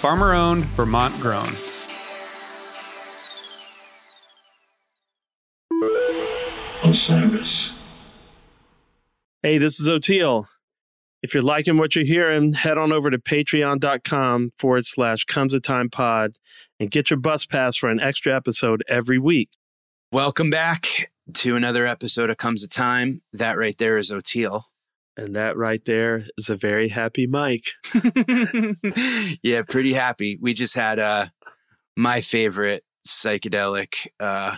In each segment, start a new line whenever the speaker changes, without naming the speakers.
farmer owned, Vermont grown.
Osiris.
Hey, this is Oteil. If you're liking what you're hearing, head on over to patreon.com forward slash comes a time pod and get your bus pass for an extra episode every week.
Welcome back to another episode of Comes a Time. That right there is Oteil.
And that right there is a very happy Mike.
yeah, pretty happy. We just had uh my favorite psychedelic uh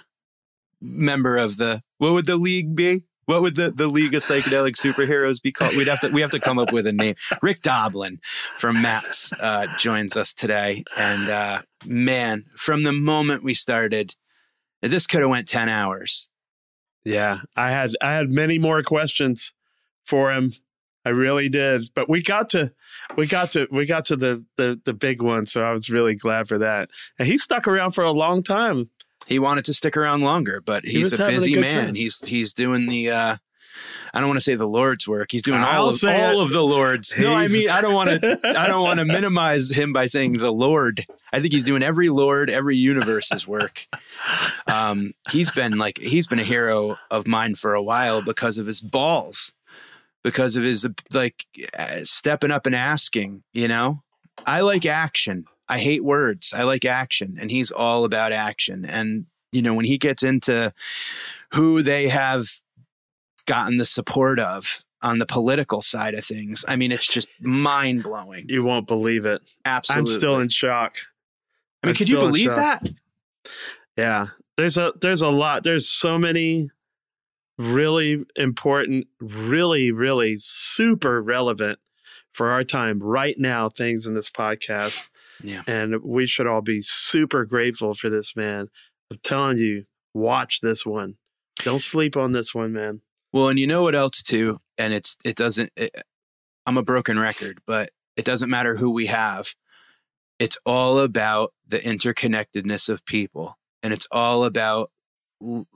member of the what would the league be? What would the, the League of Psychedelic Superheroes be called? We'd have to we have to come up with a name. Rick Doblin from Maps uh, joins us today, and uh, man, from the moment we started, this could have went ten hours.
Yeah, I had I had many more questions for him. I really did, but we got to we got to we got to the the the big one, so I was really glad for that. And he stuck around for a long time.
He wanted to stick around longer, but he's
was
a
having a
busy man.
time.
He's he's doing the uh I don't want to say the Lord's work. He's doing
I'll
all of, all
it.
of the Lord's. No, I mean I don't want to I don't want to minimize him by saying the Lord. I think he's doing every Lord, every universe's work. Um, he's been like he's been a hero of mine for a while because of his balls, because of his like stepping up and asking. You know, I like action. I hate words. I like action, and he's all about action. And you know, when he gets into who they have gotten the support of on the political side of things, I mean, it's just mind blowing.
You won't believe it.
Absolutely.
I'm still in shock.
I mean,
I'm
could you believe that?
Yeah. There's a there's a lot. There's so many really important, really, really super relevant for our time right now things in this podcast.
Yeah.
And we should all be super grateful for this man. I'm telling you, watch this one. Don't sleep on this one, man.
Well, and you know what else too? And it's it doesn't. It, I'm a broken record, but it doesn't matter who we have. It's all about the interconnectedness of people, and it's all about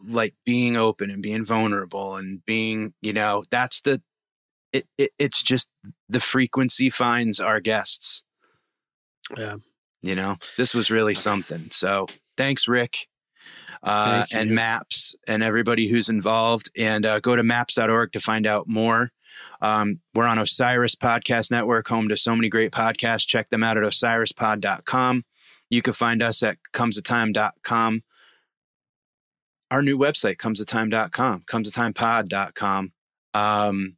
like being open and being vulnerable and being, you know, that's the. It, it it's just the frequency finds our guests.
Yeah.
You know, this was really something. So thanks, Rick uh,
Thank
and. Maps and everybody who's involved. And uh, go to maps.org to find out more. Um, we're on Osiris Podcast Network, home to so many great podcasts. Check them out at osirispod.com. You can find us at comesatime.com. Our new website, comesatime.com, comesatimepod.com. Um,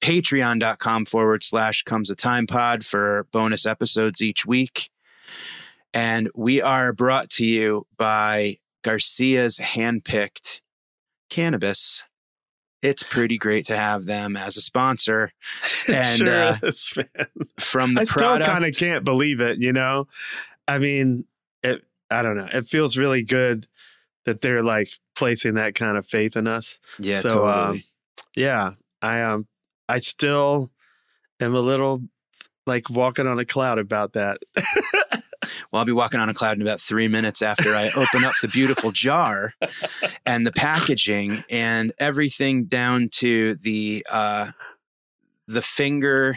patreon.com forward slash comes a time pod for bonus episodes each week. And we are brought to you by Garcia's handpicked cannabis. It's pretty great to have them as a sponsor. And
sure
uh,
is,
from the
I still
product,
kind of can't believe it, you know? I mean, it I don't know. It feels really good that they're like placing that kind of faith in us.
yeah,
so
totally.
um yeah, I um I still am a little like walking on a cloud about that.
Well, I'll be walking on a cloud in about three minutes after I open up the beautiful jar and the packaging and everything down to the uh, the finger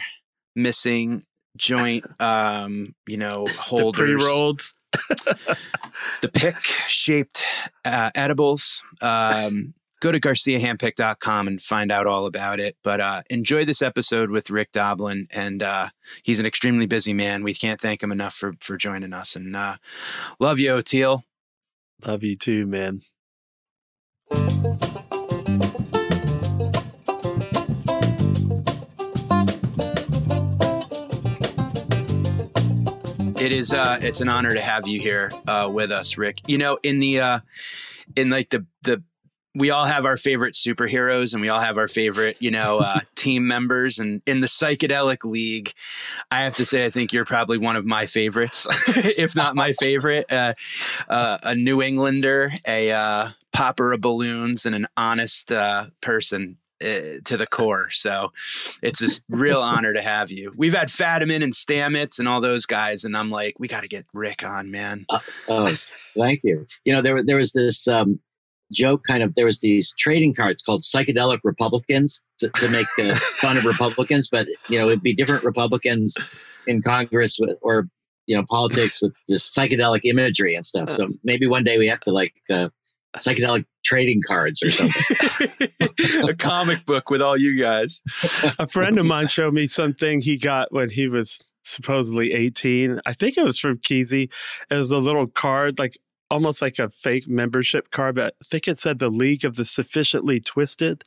missing joint, um, you know,
the
holders,
pre-rolled.
the pick shaped uh, edibles. Um, go to garciahandpick.com and find out all about it. But uh, enjoy this episode with Rick Doblin. And uh, he's an extremely busy man. We can't thank him enough for, for joining us. And uh, love you, Oteil.
Love you too, man.
It is. Uh, it's an honor to have you here uh, with us, Rick. You know, in the uh, in like the the we all have our favorite superheroes and we all have our favorite, you know, uh, team members. And in the psychedelic league, I have to say, I think you're probably one of my favorites, if not my favorite. Uh, uh, a New Englander, a uh, popper of balloons, and an honest uh, person. Uh, to the core. So it's a real honor to have you. We've had Fadiman and Stamets and all those guys, and I'm like, we got to get Rick on, man.
oh, thank you. You know, there, there was this um, joke kind of there was these trading cards called psychedelic republicans to, to make uh, fun of republicans but you know it'd be different republicans in congress with or you know politics with just psychedelic imagery and stuff so maybe one day we have to like uh, psychedelic trading cards or something
a comic book with all you guys
a friend of mine showed me something he got when he was supposedly 18 i think it was from Kesey. it was a little card like almost like a fake membership card, but I think it said the League of the Sufficiently Twisted.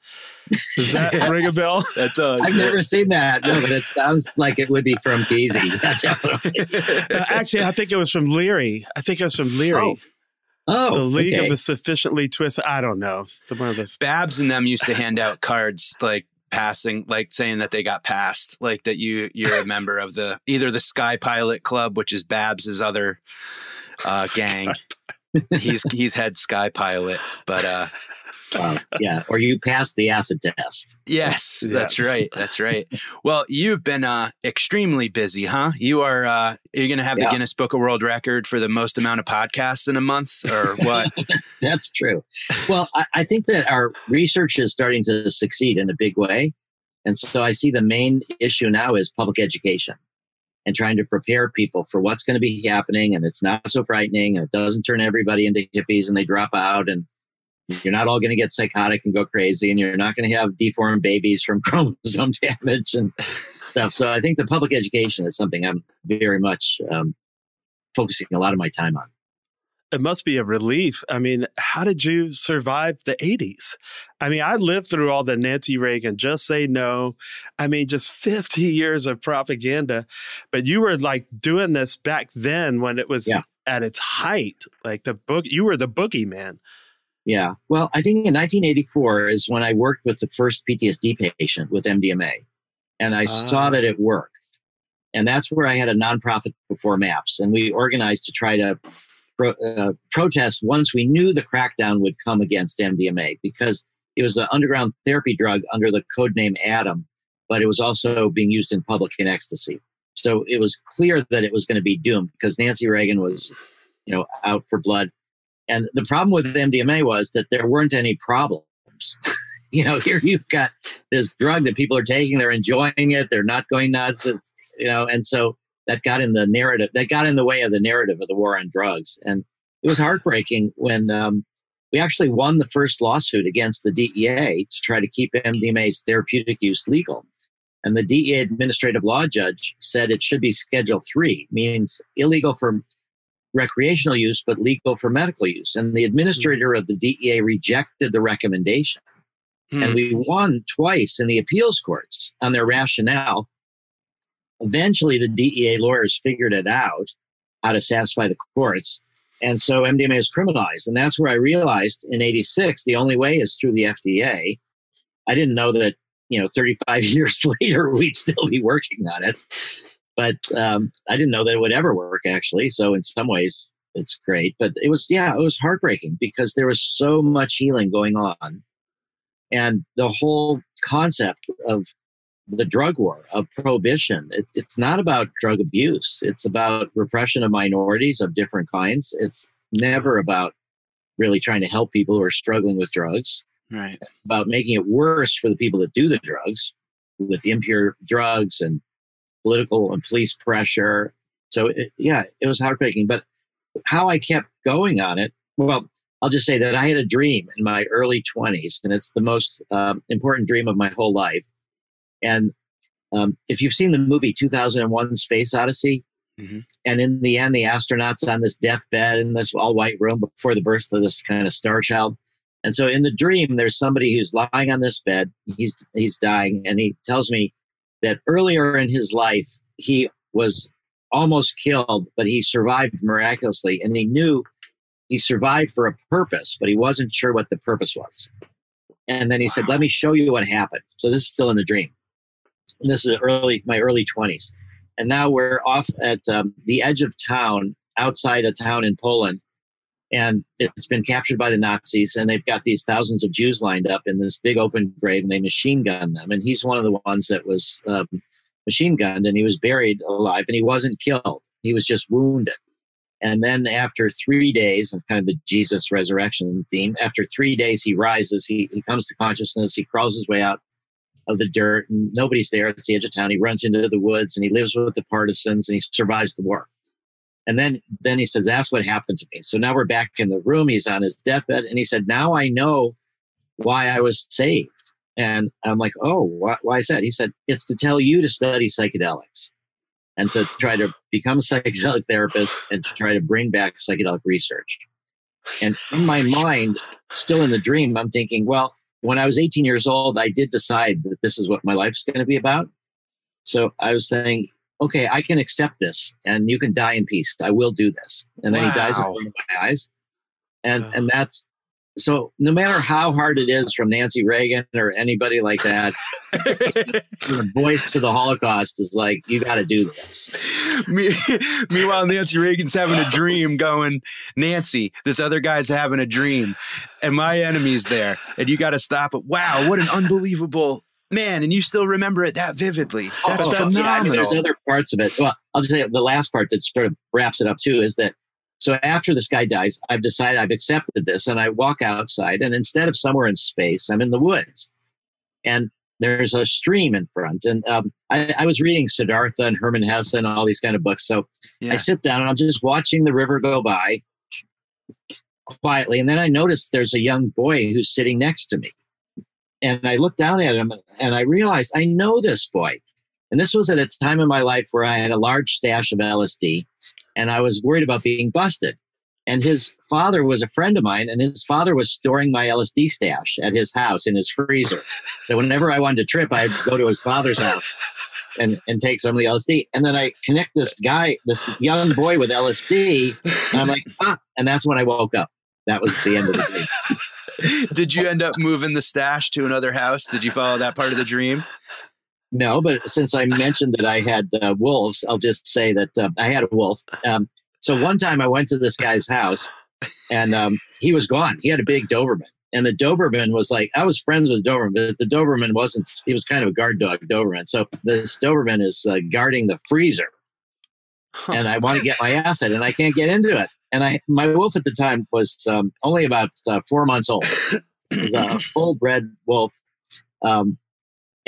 Does that ring a bell?
That does.
I've never seen that. No, but it sounds like it would be from Kesey.
uh, actually, I think it was from Leary. I think it was from Leary.
Oh. Oh,
the League
okay.
of the Sufficiently Twisted. I don't know. One of those.
Babs and them used to hand out cards like passing like saying that they got passed like that you you're a member of the either the sky pilot club which is babs's other uh, gang he's he's had sky pilot, but uh,
uh, yeah, or you passed the acid test.
Yes, yes, that's right. That's right. Well, you've been uh, extremely busy, huh? You are uh, you're going to have yeah. the Guinness Book of World Record for the most amount of podcasts in a month, or what?
that's true. Well, I, I think that our research is starting to succeed in a big way, and so I see the main issue now is public education and trying to prepare people for what's going to be happening. And it's not so frightening and it doesn't turn everybody into hippies and they drop out and you're not all going to get psychotic and go crazy and you're not going to have deformed babies from chromosome damage and stuff. So I think the public education is something I'm very much um, focusing a lot of my time on
it must be a relief. I mean, how did you survive the 80s? I mean, I lived through all the Nancy Reagan, just say no. I mean, just 50 years of propaganda. But you were like doing this back then when it was yeah. at its height. Like the book, you were the boogeyman.
Yeah. Well, I think in 1984 is when I worked with the first PTSD patient with MDMA. And I saw ah. that it worked. And that's where I had a nonprofit before MAPS. And we organized to try to pro, uh, protest once we knew the crackdown would come against MDMA because it was an underground therapy drug under the code name Adam, but it was also being used in public in ecstasy. So it was clear that it was going to be doomed because Nancy Reagan was, you know, out for blood. And the problem with MDMA was that there weren't any problems. you know, here you've got this drug that people are taking, they're enjoying it, they're not going nuts. It's, you know, and so that got in the narrative that got in the way of the narrative of the war on drugs and it was heartbreaking when um, we actually won the first lawsuit against the DEA to try to keep MDMA's therapeutic use legal. And the DEA administrative law judge said it should be Schedule 3, means illegal for recreational use, but legal for medical use. And the administrator of the DEA rejected the recommendation. Hmm. And we won twice in the appeals courts on their rationale Eventually, the DEA lawyers figured it out how to satisfy the courts. And so MDMA is criminalized. And that's where I realized in 86, the only way is through the FDA. I didn't know that, you know, 35 years later, we'd still be working on it. But um, I didn't know that it would ever work, actually. So in some ways, it's great. But it was, yeah, it was heartbreaking because there was so much healing going on. And the whole concept of the drug war of prohibition. It, it's not about drug abuse. It's about repression of minorities of different kinds. It's never about really trying to help people who are struggling with drugs.
Right.
It's about making it worse for the people that do the drugs with impure drugs and political and police pressure. So it, yeah, it was heartbreaking. But how I kept going on it, well, I'll just say that I had a dream in my early 20s, and it's the most um, important dream of my whole life. And um, if you've seen the movie 2001 Space Odyssey, mm-hmm. and in the end, the astronaut's on this deathbed in this all white room before the birth of this kind of star child. And so in the dream, there's somebody who's lying on this bed. He's he's dying, and he tells me that earlier in his life he was almost killed, but he survived miraculously. And he knew he survived for a purpose, but he wasn't sure what the purpose was. And then he wow. said, Let me show you what happened. So this is still in the dream. And this is early my early 20s. And now we're off at um, the edge of town, outside a town in Poland. And it's been captured by the Nazis, and they've got these thousands of Jews lined up in this big open grave, and they machine gun them. And he's one of the ones that was um, machine gunned, and he was buried alive, and he wasn't killed. He was just wounded. And then after three days, and kind of the Jesus resurrection theme, after three days, he rises, he, he comes to consciousness, he crawls his way out of the dirt, and nobody's there at the edge of town. He runs into the woods and he lives with the partisans and he survives the war. And then, then he says, That's what happened to me. So now we're back in the room. He's on his deathbed. And he said, Now I know why I was saved. And I'm like, Oh, why, why is that? He said, It's to tell you to study psychedelics and to try to become a psychedelic therapist and to try to bring back psychedelic research. And in my mind, still in the dream, I'm thinking, well, when I was 18 years old, I did decide that this is what my life's going to be about. So I was saying, okay, I can accept this and you can die in peace. I will do this. And then wow. he dies in front of my eyes. And oh. and that's so no matter how hard it is from Nancy Reagan or anybody like that, the voice of the Holocaust is like, you got to do this.
Meanwhile, Nancy Reagan's having a dream going, Nancy, this other guy's having a dream and my enemy's there and you got to stop it. Wow, what an unbelievable man, and you still remember it that vividly. Oh, that's oh, phenomenal. Yeah, I mean,
there's other parts of it. Well, I'll just say the last part that sort of wraps it up too is that so after this guy dies, I've decided I've accepted this, and I walk outside, and instead of somewhere in space, I'm in the woods, and there's a stream in front. And um, I, I, was reading Siddhartha and Hermann Hesse and all these kind of books. So yeah. I sit down and I'm just watching the river go by quietly, and then I notice there's a young boy who's sitting next to me. And I look down at him and I realize I know this boy. And this was at a time in my life where I had a large stash of LSD and I was worried about being busted. And his father was a friend of mine, and his father was storing my LSD stash at his house in his freezer. so whenever I wanted to trip, I'd go to his father's house and, and take some of the LSD. And then I connect this guy, this young boy with LSD, and I'm like, ah, and that's when I woke up. That was the end of the day.
Did you end up moving the stash to another house? Did you follow that part of the dream?
No, but since I mentioned that I had uh, wolves, I'll just say that uh, I had a wolf. Um, so one time I went to this guy's house and um, he was gone. He had a big Doberman. And the Doberman was like, I was friends with Doberman, but the Doberman wasn't, he was kind of a guard dog Doberman. So this Doberman is uh, guarding the freezer. And I want to get my asset and I can't get into it and I my wolf at the time was um, only about uh, four months old. It was a full bred wolf, um,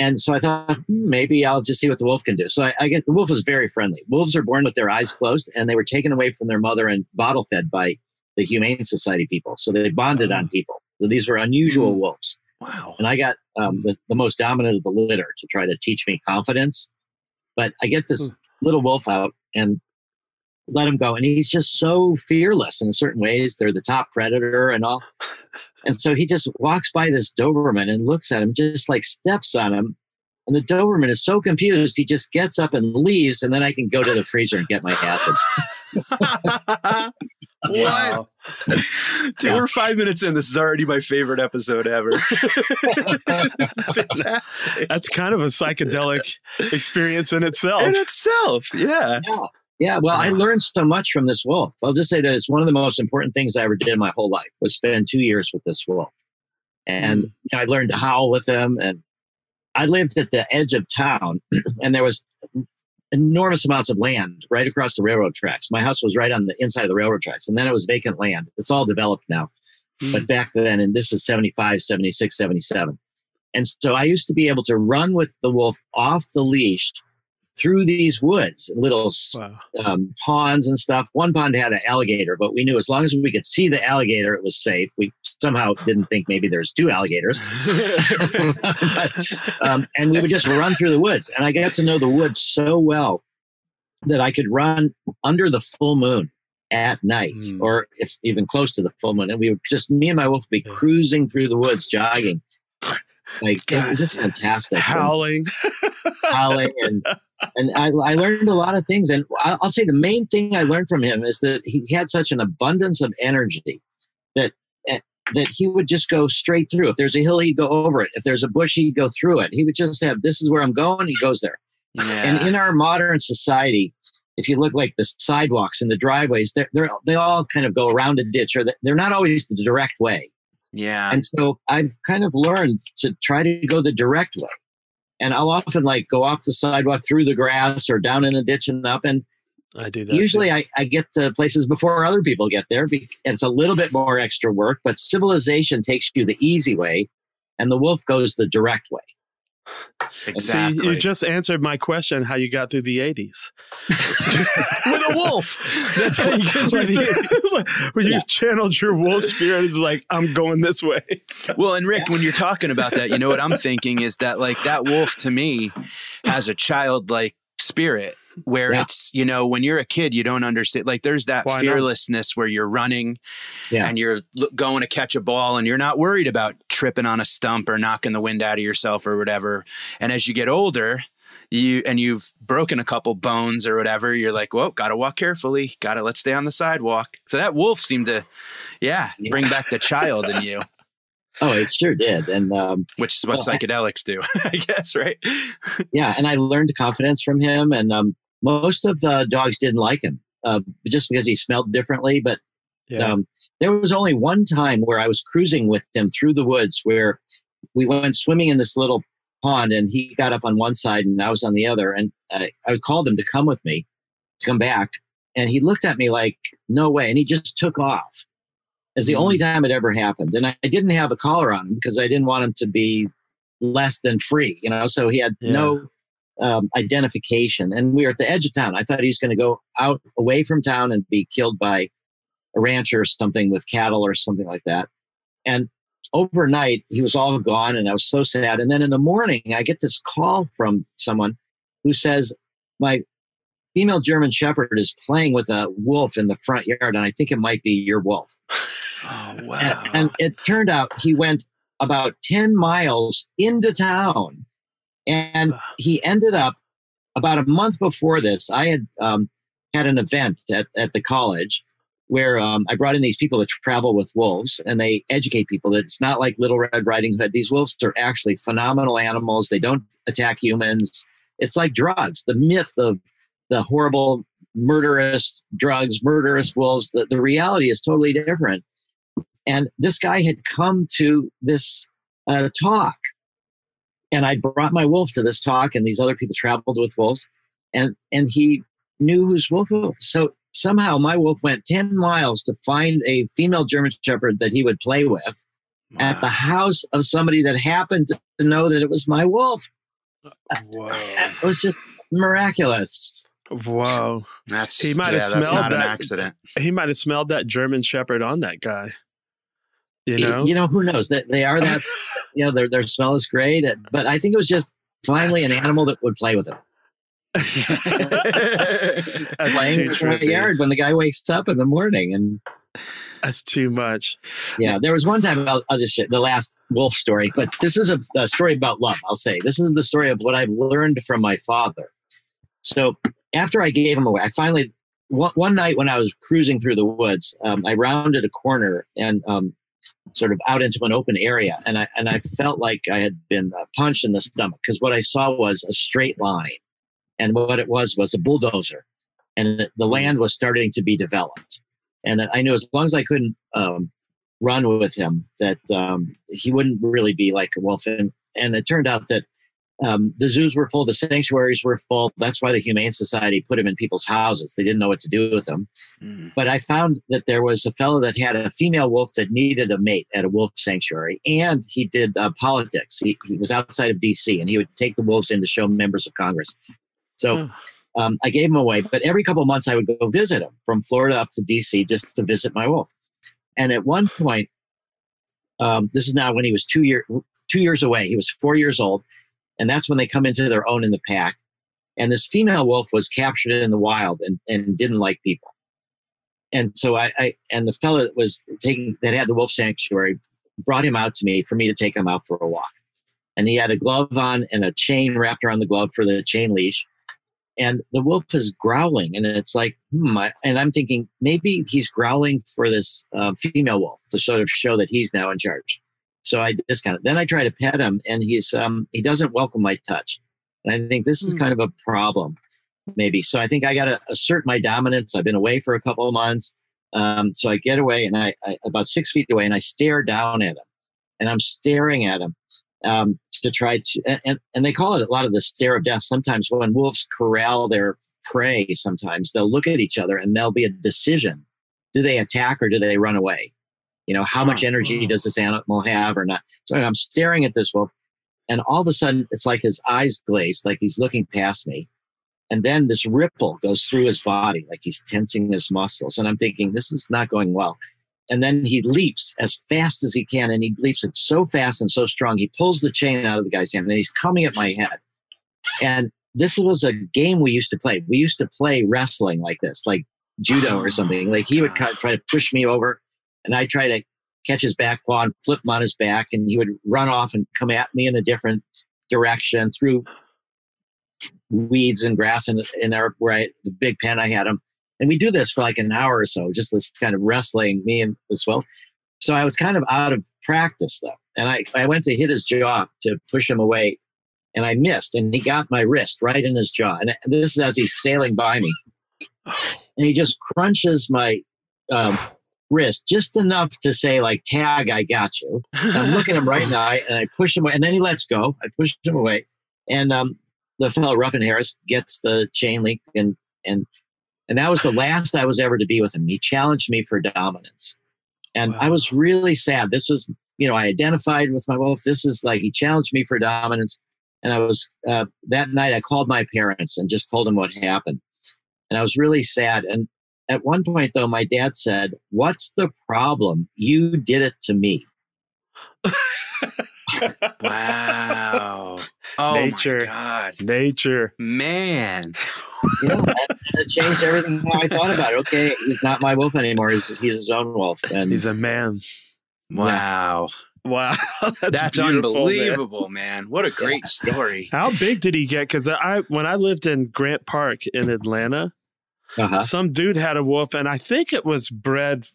and so I thought hmm, maybe I'll just see what the wolf can do. So I, I get the wolf was very friendly. Wolves are born with their eyes closed, and they were taken away from their mother and bottle fed by the Humane Society people. So they bonded oh. on people. So these were unusual mm. wolves.
Wow!
And I got um, the, the, most dominant of the litter to try to teach me confidence. But I get this mm. little wolf out, and let him go. And he's just so fearless in certain ways. They're the top predator and all. And so he just walks by this Doberman and looks at him, just like steps on him. And the Doberman is so confused, he just gets up and leaves. And then I can go to the freezer and get my acid.
wow. Dude, yeah. we're five minutes in. This is already my favorite episode ever.
fantastic. That's kind of a psychedelic experience in itself.
In itself, yeah.
yeah. Yeah, well, I learned so much from this wolf. I'll just say that it's one of the most important things I ever did in my whole life was spend two years with this wolf. And mm. you know, I learned to howl with him. And I lived at the edge of town, and there was enormous amounts of land right across the railroad tracks. My house was right on the inside of the railroad tracks, and then it was vacant land. It's all developed now. Mm. But back then, and this is 75, 76, 77. And so I used to be able to run with the wolf off the leash through these woods, little wow. um, ponds and stuff. One pond had an alligator, but we knew as long as we could see the alligator, it was safe. We somehow didn't think maybe there's two alligators. but, um, and we would just run through the woods. And I got to know the woods so well that I could run under the full moon at night mm. or if even close to the full moon. And we would just, me and my wolf would be cruising through the woods, jogging Like it was just fantastic.
Howling,
and howling, and and I, I learned a lot of things. And I'll, I'll say the main thing I learned from him is that he had such an abundance of energy that eh, that he would just go straight through. If there's a hill, he'd go over it. If there's a bush, he'd go through it. He would just have this is where I'm going. He goes there.
Yeah.
And in our modern society, if you look like the sidewalks and the driveways, they're, they're they all kind of go around a ditch, or they're not always the direct way.
Yeah.
And so I've kind of learned to try to go the direct way. And I'll often like go off the sidewalk through the grass or down in a ditch and up. And
I do that.
usually
too.
I, I get to places before other people get there. be- It's a little bit more extra work, but civilization takes you the easy way and the wolf goes the direct way.
Exactly.
See, you just answered my question: how you got through the '80s
with a wolf.
That's how you get through the 80s. when you
Yeah.
channeled your wolf spirit, it's like I'm going this way.
Well, and Rick, when you're talking about that, you know what I'm thinking is that like that wolf to me has a childlike spirit where
Yeah.
it's, you know, when you're a kid, you don't understand. Like there's that
Why not?
fearlessness where you're running
Yeah.
and you're l- going to catch a ball and you're not worried about tripping on a stump or knocking the wind out of yourself or whatever. And as you get older, you and you've broken a couple bones or whatever, you're like, whoa, gotta walk carefully. Gotta let's stay on the sidewalk. So that wolf seemed to, yeah,
Yeah.
bring back the child in you.
Oh, it sure did. And um,
which is what
Well, I-
psychedelics do, I guess, right?
yeah, and I learned confidence from him. And um, most of the dogs didn't like him uh, just because he smelled differently. But um, there was only one time where I was cruising with him through the woods where we went swimming in this little pond and he got up on one side and I was on the other. And I, I called him to come with me, to come back. And he looked at me like, no way. And he just took off. It's the only time it ever happened. And I, I didn't have a collar on him because I didn't want him to be less than free, you know? So he had
Yeah.
no um, identification. And we were at the edge of town. I thought he was going to go out away from town and be killed by a rancher or something with cattle or something like that. And overnight, he was all gone, and I was so sad. And then in the morning, I get this call from someone who says, My female German Shepherd is playing with a wolf in the front yard, and I think it might be your wolf.
Oh
And, and it turned out he went about 10 miles into town and he ended up about a month before this. I had um, had an event at, at the college where um, I brought in these people to travel with wolves and they educate people that it's not like Little Red Riding Hood. These wolves are actually phenomenal animals. They don't attack humans. It's like drugs. The myth of the horrible, murderous drugs, murderous wolves, the, the reality is totally different. And this guy had come to this uh, talk. And I brought my wolf to this talk, and these other people traveled with wolves, and and he knew whose wolf it was. So somehow my wolf went ten miles to find a female German Shepherd that he would play with at the house of somebody that happened to know that it was my wolf.
Whoa.
It was just miraculous.
Whoa.
That's
He might
yeah,
have
that's
smelled
not an
that.
accident.
He might have smelled that German Shepherd on that guy. You know?
you know who knows that they are that you know their their smell is great, but I think it was just finally an animal that would play with him. Playing in the yard when the guy wakes up in the morning. And
That's too much.
yeah, there was one time I'll, I'll just share the last wolf story, but this is a, a story about love. I'll say this is the story of what I've learned from my father. So after I gave him away, I finally one, one night when I was cruising through the woods, um, I rounded a corner and um, sort of out into an open area, and I and I felt like I had been uh, punched in the stomach because what I saw was a straight line, and what it was was a bulldozer, and the, the land was starting to be developed, and I knew as long as I couldn't um, run with him, that um, he wouldn't really be like a wolf, and and it turned out that um, the zoos were full, the sanctuaries were full. That's why the Humane Society put him in people's houses. They didn't know what to do with him.
Mm.
But I found that there was a fellow that had a female wolf that needed a mate at a wolf sanctuary, and he did uh, politics. He, he was outside of D.C. and he would take the wolves in to show members of Congress. So um, I gave him away, but every couple of months I would go visit him from Florida up to D.C. just to visit my wolf. And at one point, um, this is now when he was two year two years away. He was four years old, and that's when they come into their own in the pack. And this female wolf was captured in the wild and, and didn't like people. And so I, I and the fellow that was taking that had the wolf sanctuary brought him out to me for me to take him out for a walk. and he had a glove on and a chain wrapped around the glove for the chain leash. And the wolf is growling, and it's like, hmm. I, and I'm thinking maybe he's growling for this uh, female wolf to sort of show that he's now in charge. So I discount it. Then I try to pet him, and he's um, he doesn't welcome my touch. And I think this is hmm. kind of a problem, maybe. So I think I got to assert my dominance. I've been away for a couple of months, um, so I get away, and I, I about six feet away, and I stare down at him, and I'm staring at him, um, to try to, and, and they call it a lot of the stare of death. Sometimes when wolves corral their prey, sometimes they'll look at each other and there'll be a decision. Do they attack or do they run away? You know, how much energy does this animal have or not? So I'm staring at this wolf and all of a sudden it's like his eyes glaze, like he's looking past me. And then this ripple goes through his body, like he's tensing his muscles. And I'm thinking, this is not going well and then he leaps as fast as he can and he leaps it so fast and so strong he pulls the chain out of the guy's hand and he's coming at my head and this was a game we used to play we used to play wrestling like this like judo or oh, something like he would try to push me over and i try to catch his back paw and flip him on his back and he would run off and come at me in a different direction through weeds and grass in, in our where I, the big pen i had him and we do this for like an hour or so, just this kind of wrestling, me and this well. So I was kind of out of practice though. And I, I went to hit his jaw to push him away and I missed and he got my wrist right in his jaw. And this is as he's sailing by me. And he just crunches my um, wrist just enough to say like, tag, I got you. And I'm looking him right in the eye and I push him away and then he lets go. I push him away. And um, the fellow Ruffin Harris gets the chain link and, and and that was the last I was ever to be with him. He challenged me for dominance. And wow. I was really sad. This was, you know, I identified with my wolf. This is like he challenged me for dominance. And I was, uh, that night I called my parents and just told them what happened. And I was really sad. And at one point, though, my dad said, What's the problem? You did it to me.
wow. Oh
nature.
God.
Nature.
Man.
Yeah, and, it changed everything how I thought about it. Okay, he's not my wolf anymore. He's he's his own wolf. And
he's a man.
Wow.
Wow,
that's, that's unbelievable, man. man. What a great yeah. story!
How big did he get? Because I, when I lived in Grant Park in Atlanta, uh-huh. some dude had a wolf, and I think it was bred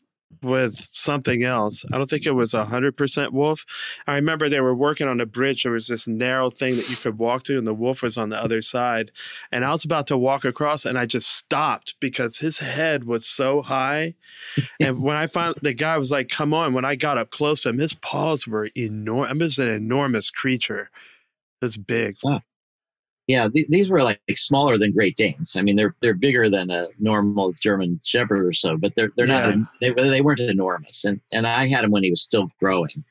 with something else. I don't think it was a hundred percent wolf. I remember they were working on a bridge. There was this narrow thing that you could walk to, and the wolf was on the other side. And I was about to walk across, and I just stopped because his head was so high. and when I found the guy was like, "Come on!" When I got up close to him, his paws were enormous. It was an enormous creature. It was big.
Wow yeah, th- these were like, like, smaller than Great Danes. I mean, they're they're bigger than a normal German Shepherd or so, but they're they're yeah. not they they weren't enormous. And and I had him when he was still growing.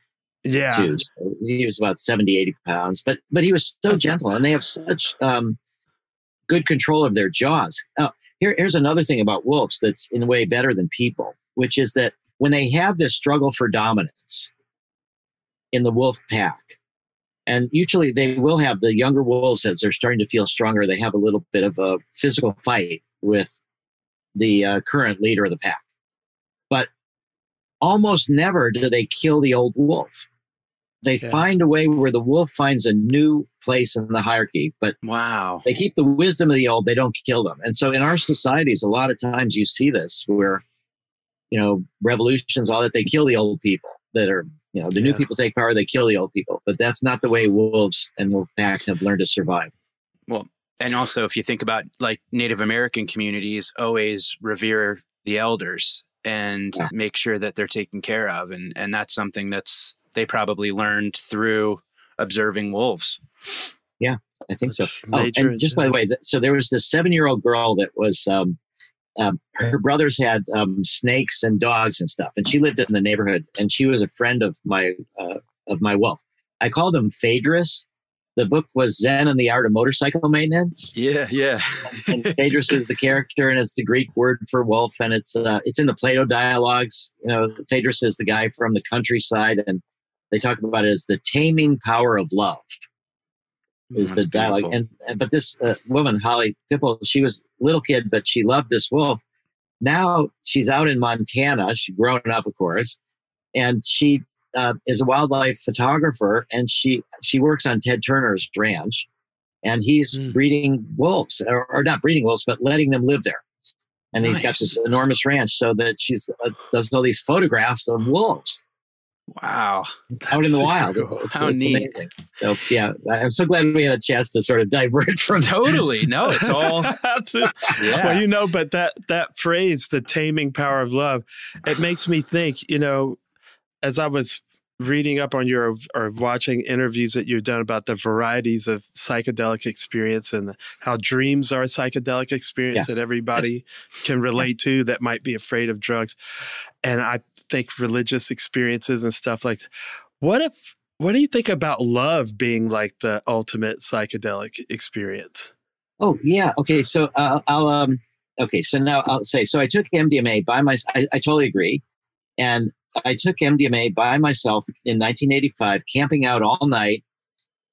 Yeah,
too. So he was about 70, 80 pounds, but but he was so gentle, and they have such um, good control of their jaws. Oh, here, here's another thing about wolves that's in a way better than people, which is that when they have this struggle for dominance in the wolf pack, and usually they will have the younger wolves as they're starting to feel stronger. They have a little bit of a physical fight with the uh, current leader of the pack. But almost never do they kill the old wolf. They yeah. find a way where the wolf finds a new place in the hierarchy. But
wow,
they keep the wisdom of the old. They don't kill them. And so in our societies, a lot of times you see this where, you know, revolutions, all that they kill the old people that are you know, the yeah. new people take power, they kill the old people. But that's not the way wolves and wolf pack have learned to survive.
Well, and also if you think about like Native American communities, always revere the elders and yeah. make sure that they're taken care of, and and that's something that's they probably learned through observing wolves.
Yeah, I think so. Oh, and just by the way, so there was this seven-year-old girl that was um, um, her brothers had um, snakes and dogs and stuff, and she lived in the neighborhood. And she was a friend of my uh, of my wolf. I called him Phaedrus. The book was Zen and the Art of Motorcycle Maintenance.
Yeah, yeah.
and Phaedrus is the character, and it's the Greek word for wolf, and it's uh, it's in the Plato dialogues. You know, Phaedrus is the guy from the countryside, and they talk about it as the taming power of love is the dialogue. And, and, but this uh, woman, Holly Pipple, she was little kid, but she loved this wolf. Now she's out in Montana. She's grown up, of course, and she uh, is a wildlife photographer, and she she works on Ted Turner's ranch, and he's
Mm.
breeding wolves, or, or not breeding wolves, but letting them live there. And he's got this enormous ranch, so that she's uh, does all these photographs of wolves
Wow.
out in the wild.
cool.
It's,
How
it's
neat.
amazing. So yeah, I'm so glad we had a chance to sort of divert from
Totally. No, it's all.
Absolutely.
Yeah.
Well, you know, but that that phrase, the taming power of love, it makes me think. You know, as I was reading up on your or watching interviews that you've done about the varieties of psychedelic experience and how dreams are a psychedelic experience
Yes.
that everybody can relate to that might be afraid of drugs, and I think religious experiences and stuff like. What if? What do you think about love being like the ultimate psychedelic experience?
Oh yeah. Okay. So uh, I'll um. Okay. So now I'll say. So I took MDMA by myself I, I totally agree, and I took MDMA by myself in 1985, camping out all night,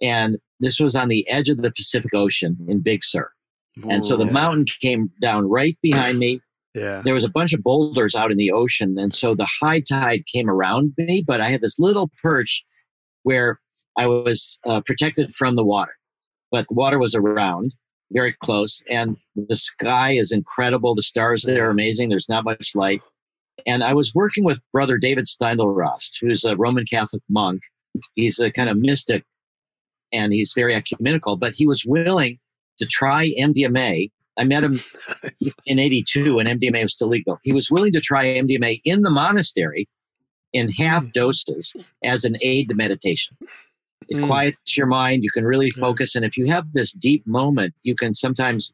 and this was on the edge of the Pacific Ocean in Big Sur. And so the
Ooh.
mountain came down right behind me.
Yeah.
There was a bunch of boulders out in the ocean, and so the high tide came around me. But I had this little perch where I was uh, protected from the water, but the water was around, very close, and the sky is incredible. The stars there are amazing. There's not much light, and I was working with Brother David Steindl-Rast, who's a Roman Catholic monk. He's a kind of mystic, and he's very ecumenical. But he was willing to try MDMA. I met him in 82 when MDMA was still legal. He was willing to try MDMA in the monastery in half doses as an aid to meditation. It
Mm.
quiets your mind. You can really
Yeah.
focus. And if you have this deep moment, you can sometimes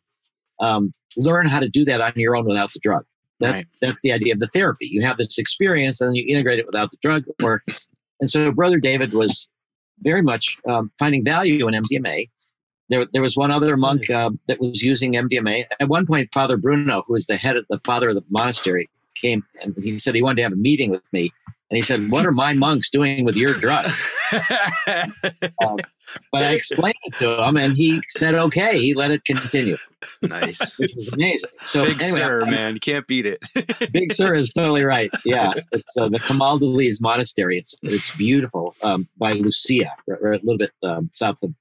um, learn how to do that on your own without the drug. That's
Right.
that's the idea of the therapy. You have this experience and you integrate it without the drug. Or and so Brother David was very much um, finding value in MDMA. There, there was one other monk
Nice.
uh, that was using MDMA. At one point, Father Bruno, who was the head of the father of the monastery, came and he said he wanted to have a meeting with me. And he said, "What are my monks doing with your drugs?" But I explained it to him, and he said, "Okay." He let it continue,
nice.
which was amazing. So
Big
anyway,
Sir,
I-
man. You can't beat it.
Big Sur is totally right. Yeah, it's uh, the Camaldolese Monastery. It's it's beautiful um, by Lucia, or, or a little bit um, south of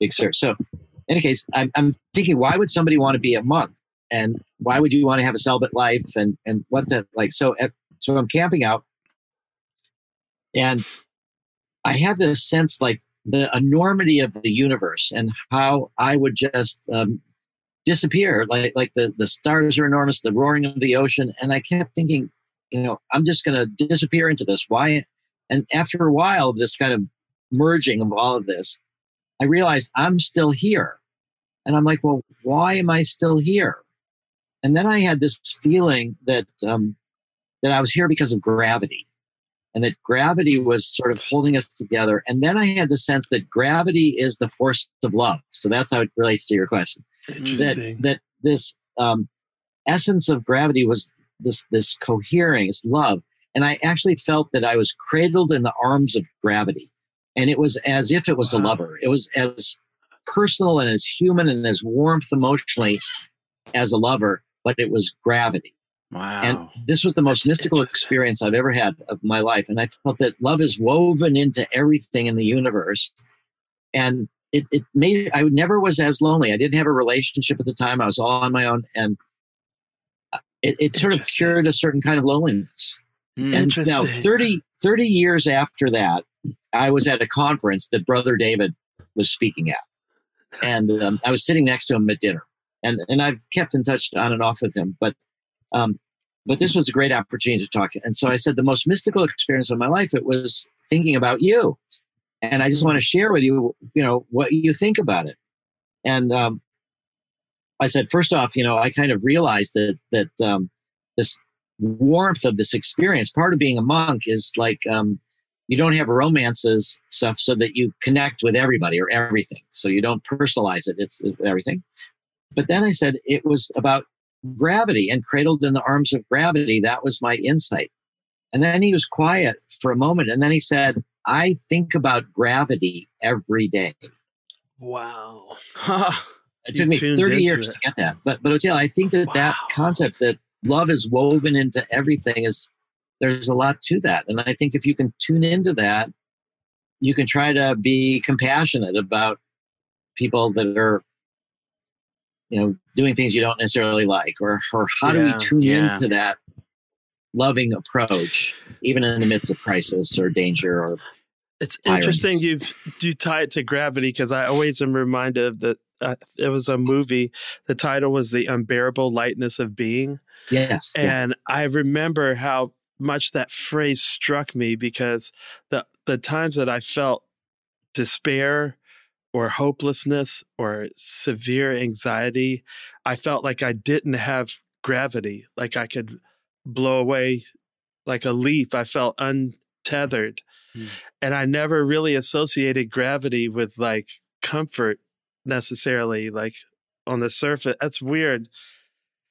Big Sur. So, in any case, I'm, I'm thinking, why would somebody want to be a monk, and why would you want to have a celibate life, and and what the like? So, at, so I'm camping out, and I have this sense like the enormity of the universe and how I would just um, disappear like like the the stars are enormous the roaring of the ocean and i kept thinking you know i'm just going to disappear into this why and after a while of this kind of merging of all of this i realized i'm still here. And i'm like well why am i still here? And then i had this feeling that um, that i was here because of gravity and that gravity was sort of holding us together. And then i had the sense that gravity is the force of love. So that's how it relates to your question. That that this um, essence of gravity was this this cohering, this love, and I actually felt that I was cradled in the arms of gravity, and it was as if it was a lover. It was as personal and as human and as warmth emotionally as a lover, but it was gravity.
Wow.
And this was the most
That's
mystical experience I've ever had of my life. And I felt that love is woven into everything in the universe. And it, it made I never was as lonely. I didn't have a relationship at the time. I was all on my own. And uh, it, it sort of cured a certain kind of loneliness. And now
Interesting.
30, 30 years after that, I was at a conference that Brother David was speaking at. And um, I was sitting next to him at dinner. And, and I've kept in touch on and off with him. But um, but this was a great opportunity to talk. And so I said, the most mystical experience of my life, it was thinking about you. And I just want to share with you, you know, what you think about it. And um, I said, first off, you know, I kind of realized that that um, this warmth of this experience, part of being a monk is like um, you don't have romances stuff so that you connect with everybody or everything. So you don't personalize it, it's everything. But then I said it was about gravity and cradled in the arms of gravity. That was my insight. And then he was quiet for a moment. And then he said, I think about gravity every day.
Wow.
It
You
took me 30 years
it.
to get that. But, but Oteil, I think that that concept that love is woven into everything is, there's a lot to that. And I think if you can tune into that, you can try to be compassionate about people that are you know doing things you don't necessarily like or or how do we tune
yeah.
into that loving approach even in the midst of crisis or danger or
It's
Tyrants.
interesting you you tie it to gravity because I always am reminded of the. Uh, it was a movie. The title was "The Unbearable Lightness of Being,"
yes yeah,
and I remember how much that phrase struck me because the the times that I felt despair or hopelessness or severe anxiety, I felt like I didn't have gravity, like I could blow away like a leaf. I felt untethered.
Hmm.
And I never really associated gravity with like comfort necessarily, like on the surface. That's weird.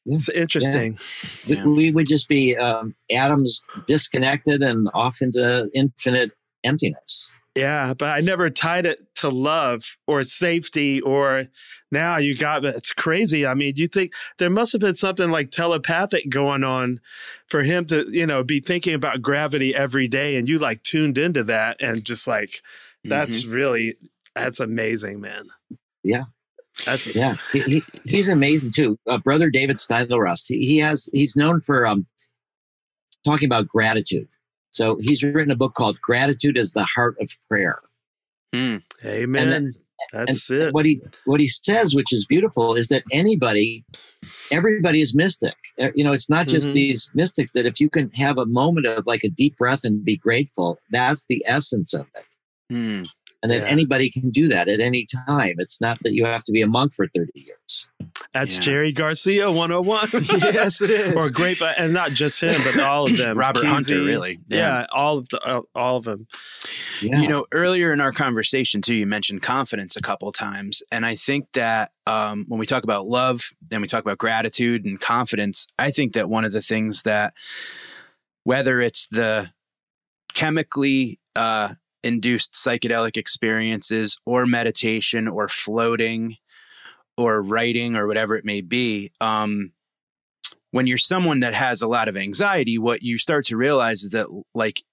Yeah.
It's interesting.
we,
Yeah.
we would just be um, atoms disconnected and off into infinite emptiness
Yeah, but I never tied it to love or safety or now you got it's crazy. I mean, do you think there must have been something like telepathic going on for him to, you know, be thinking about gravity every day and you like tuned into that and just like that's really that's amazing, man.
Yeah.
That's a,
yeah he, he, he's amazing too uh, brother david Steindl-Rast he, he has he's known for um, talking about gratitude so he's written a book called gratitude is the heart of prayer
Hmm.
Amen.
then-
that's
and
it.
what he what he says which is beautiful is that anybody everybody is mystic Uh, you know it's not just
Mhm.
these mystics that if you can have a moment of like a deep breath and be grateful that's the essence of it
Hmm.
And that
Yeah.
anybody can do that at any time it's not that you have to be a monk for 30 years
That's
Yeah.
Jerry Garcia 101.
yes, it is.
or great and not just him, but all of them.
Robert Hunter, really.
Yeah. all of the all, all of them.
yeah
You know, earlier in our conversation too, you mentioned confidence a couple times, and I think that um, when we talk about love and we talk about gratitude and confidence, I think that one of the things that, whether it's the chemically uh, induced psychedelic experiences or meditation or floating or writing or whatever it may be, um, when you're someone that has a lot of anxiety, what you start to realize is that like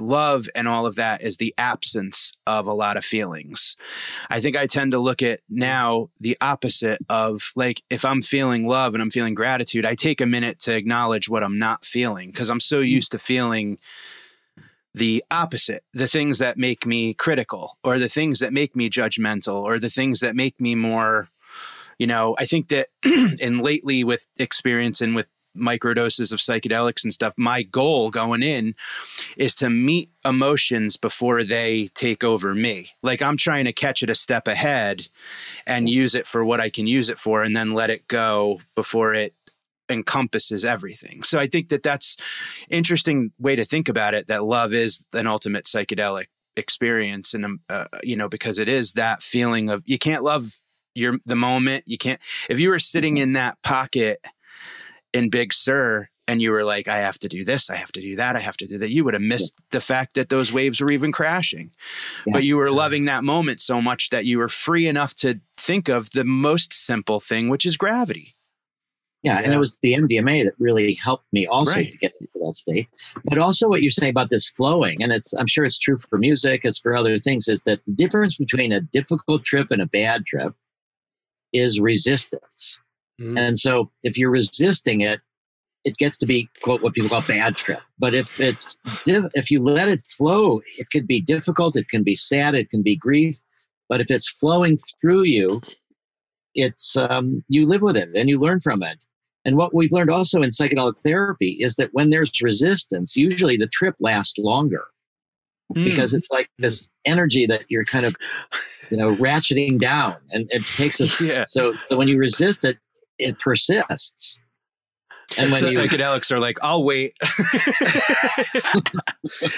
love and all of that is the absence of a lot of feelings. I think I tend to look at now the opposite of like if I'm feeling love and I'm feeling gratitude, I take a minute to acknowledge what I'm not feeling because I'm so used to feeling the opposite, the things that make me critical or the things that make me judgmental or the things that make me more you know, I think that and lately with experience and with microdoses of psychedelics and stuff, my goal going in is to meet emotions before they take over me. Like I'm trying to catch it a step ahead and use it for what I can use it for and then let it go before it encompasses everything. So I think that that's interesting way to think about it that love is an ultimate psychedelic experience and um, uh, you know because it is that feeling of you can't love your the moment you can't if you were sitting in that pocket in Big Sur and you were like, I have to do this, I have to do that, I have to do that, you would have missed the fact that those waves were even crashing.
Yeah.
But you were loving that moment so much that you were free enough to think of the most simple thing, which is gravity.
Yeah, and it was the MDMA that really helped me also
Right.
to get into that state. But also what you're saying about this flowing, and it's I'm sure it's true for music, it's for other things, is that the difference between a difficult trip and a bad trip is resistance.
Mm.
And so if you're resisting it, it gets to be quote what people call bad trip. But if it's if you let it flow, it could be difficult, it can be sad, it can be grief. But if it's flowing through you, it's um, you live with it and you learn from it. And what we've learned also in psychedelic therapy is that when there's resistance, usually the trip lasts longer because it's like this energy that you're kind of, you know, ratcheting down, and it takes us.
Yeah.
So that when you resist it, it persists. And when
the
you,
psychedelics are like, I'll wait.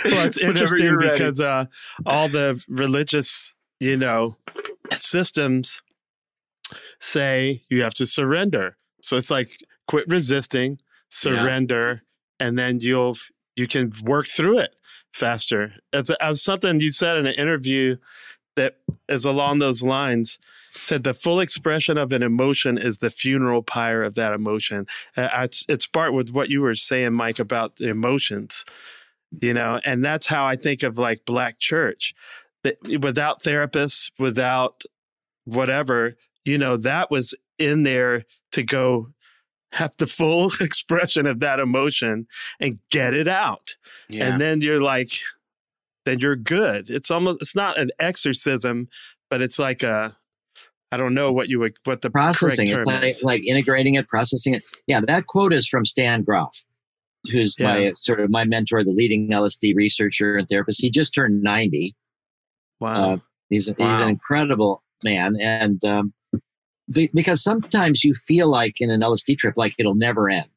well, it's interesting because uh, all the religious, you know, systems say you have to surrender. So it's like quit resisting, surrender, and then you'll you can work through it faster. It's, it something you said in an interview that is along those lines. said the full expression of an emotion is the funeral pyre of that emotion. Uh, it's it's part with what you were saying, Mike, about the emotions, you know, and that's how I think of like Black Church. That without therapists, without whatever, you know, that was in there to go have the full expression of that emotion and get it out.
Yeah.
And then you're like, then you're good. It's almost it's not an exorcism, but it's like a I don't know what you would what the
processing.
correct
It's like,
is.
like integrating it, processing it. Yeah, that quote is from Stan Grof, who's
Yeah.
my sort of my mentor, the leading LSD researcher and therapist. He just turned ninety.
wow.
Uh, he's he's an incredible man, and um, be, because sometimes you feel like in an LSD trip, like it'll never end.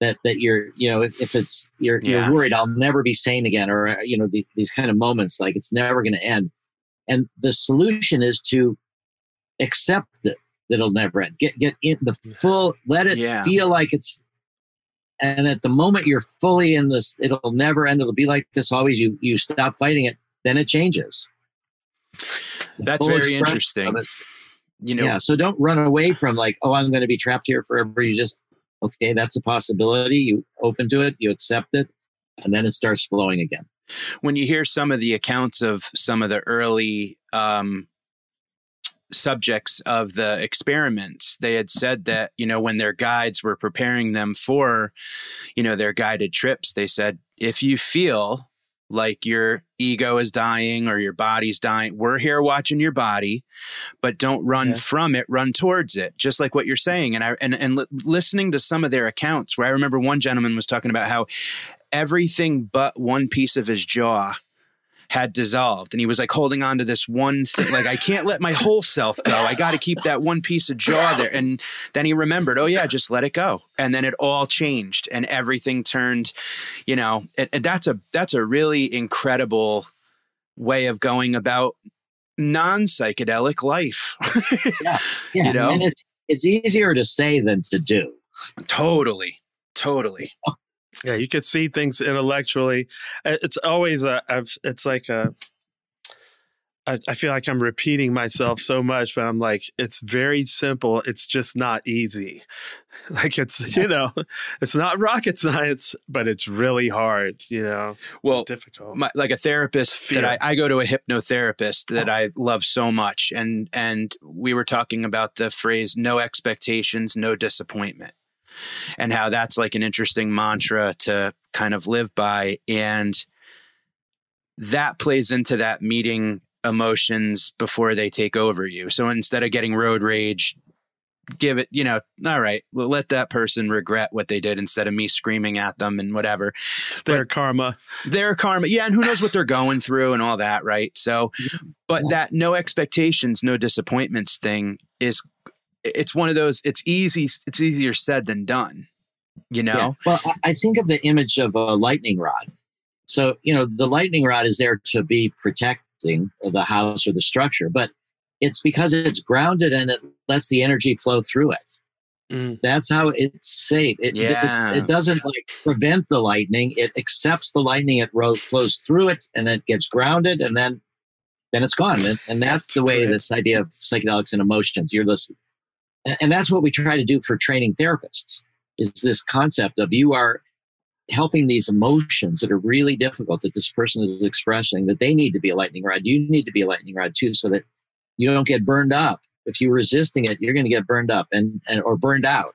That that you're you know if, if it's you're
Yeah.
you're worried I'll never be sane again, or uh, you know the, these kind of moments like it's never going to end. And the solution is to accept that that it'll never end. Get get in the full. Let it
Yeah.
feel like it's. And at the moment you're fully in this, it'll never end. It'll be like this always. You you stop fighting it, then it changes.
That's very interesting. You know,
yeah. So don't run away from like, oh, I'm going to be trapped here forever. You just, okay, that's a possibility. You open to it, you accept it, and then it starts flowing again.
when you hear some of the accounts of some of the early um, subjects of the experiments, they had said that, you know, when their guides were preparing them for, you know, their guided trips, they said, if you feel like your ego is dying or your body's dying, we're here watching your body, but don't run
Yeah.
from it, run towards it, just like what you're saying. And I, and, and li- listening to some of their accounts where I remember one gentleman was talking about how everything but one piece of his jaw had dissolved. And he was like holding on to this one thing. Like i can't let my whole self go. I got to keep that one piece of jaw there. And then he remembered oh yeah just let it go. And then it all changed and everything turned you know and, and that's a that's a really incredible way of going about non-psychedelic life.
Yeah.
You know?
and it's it's easier to say than to do.
totally. Totally
Yeah, you could see things intellectually. It's always a. I've, it's like a. I, I feel like I'm repeating myself so much, but I'm like, it's very simple. It's just not easy. Like it's you know, it's not rocket science, but it's really hard. You know,
well
difficult.
my, like a therapist
Fear.
that I, I go to a hypnotherapist that oh. I love so much, and and we were talking about the phrase "no expectations, no disappointment," and how that's like an interesting mantra to kind of live by, and that plays into that meeting emotions before they take over you. So instead of getting road rage. Give it, you know, all right, let that person regret what they did instead of me screaming at them and whatever
It's their karma.
their karma yeah and who knows what they're going through and all that right so but that no expectations no disappointments thing is it's one of those it's easy it's easier said than done you know
Yeah. Well, I, I think of the image of a lightning rod. So, you know, the lightning rod is there to be protecting the house or the structure, but it's because it's grounded and it lets the energy flow through it.
Mm.
That's how it's safe. It, it's-
Yeah.
it doesn't like prevent the lightning. It accepts the lightning. It ro- flows through it, and it gets grounded, and then then it's gone. And, and that's
That's
the way
right.
this idea of psychedelics and emotions. You're listening, and, and that's what we try to do for training therapists. Is this concept of you are helping these emotions that are really difficult that this person is expressing that they need to be a lightning rod. You need to be a lightning rod too, so that you don't get burned up. If you're resisting it, you're going to get burned up and, and or burned out.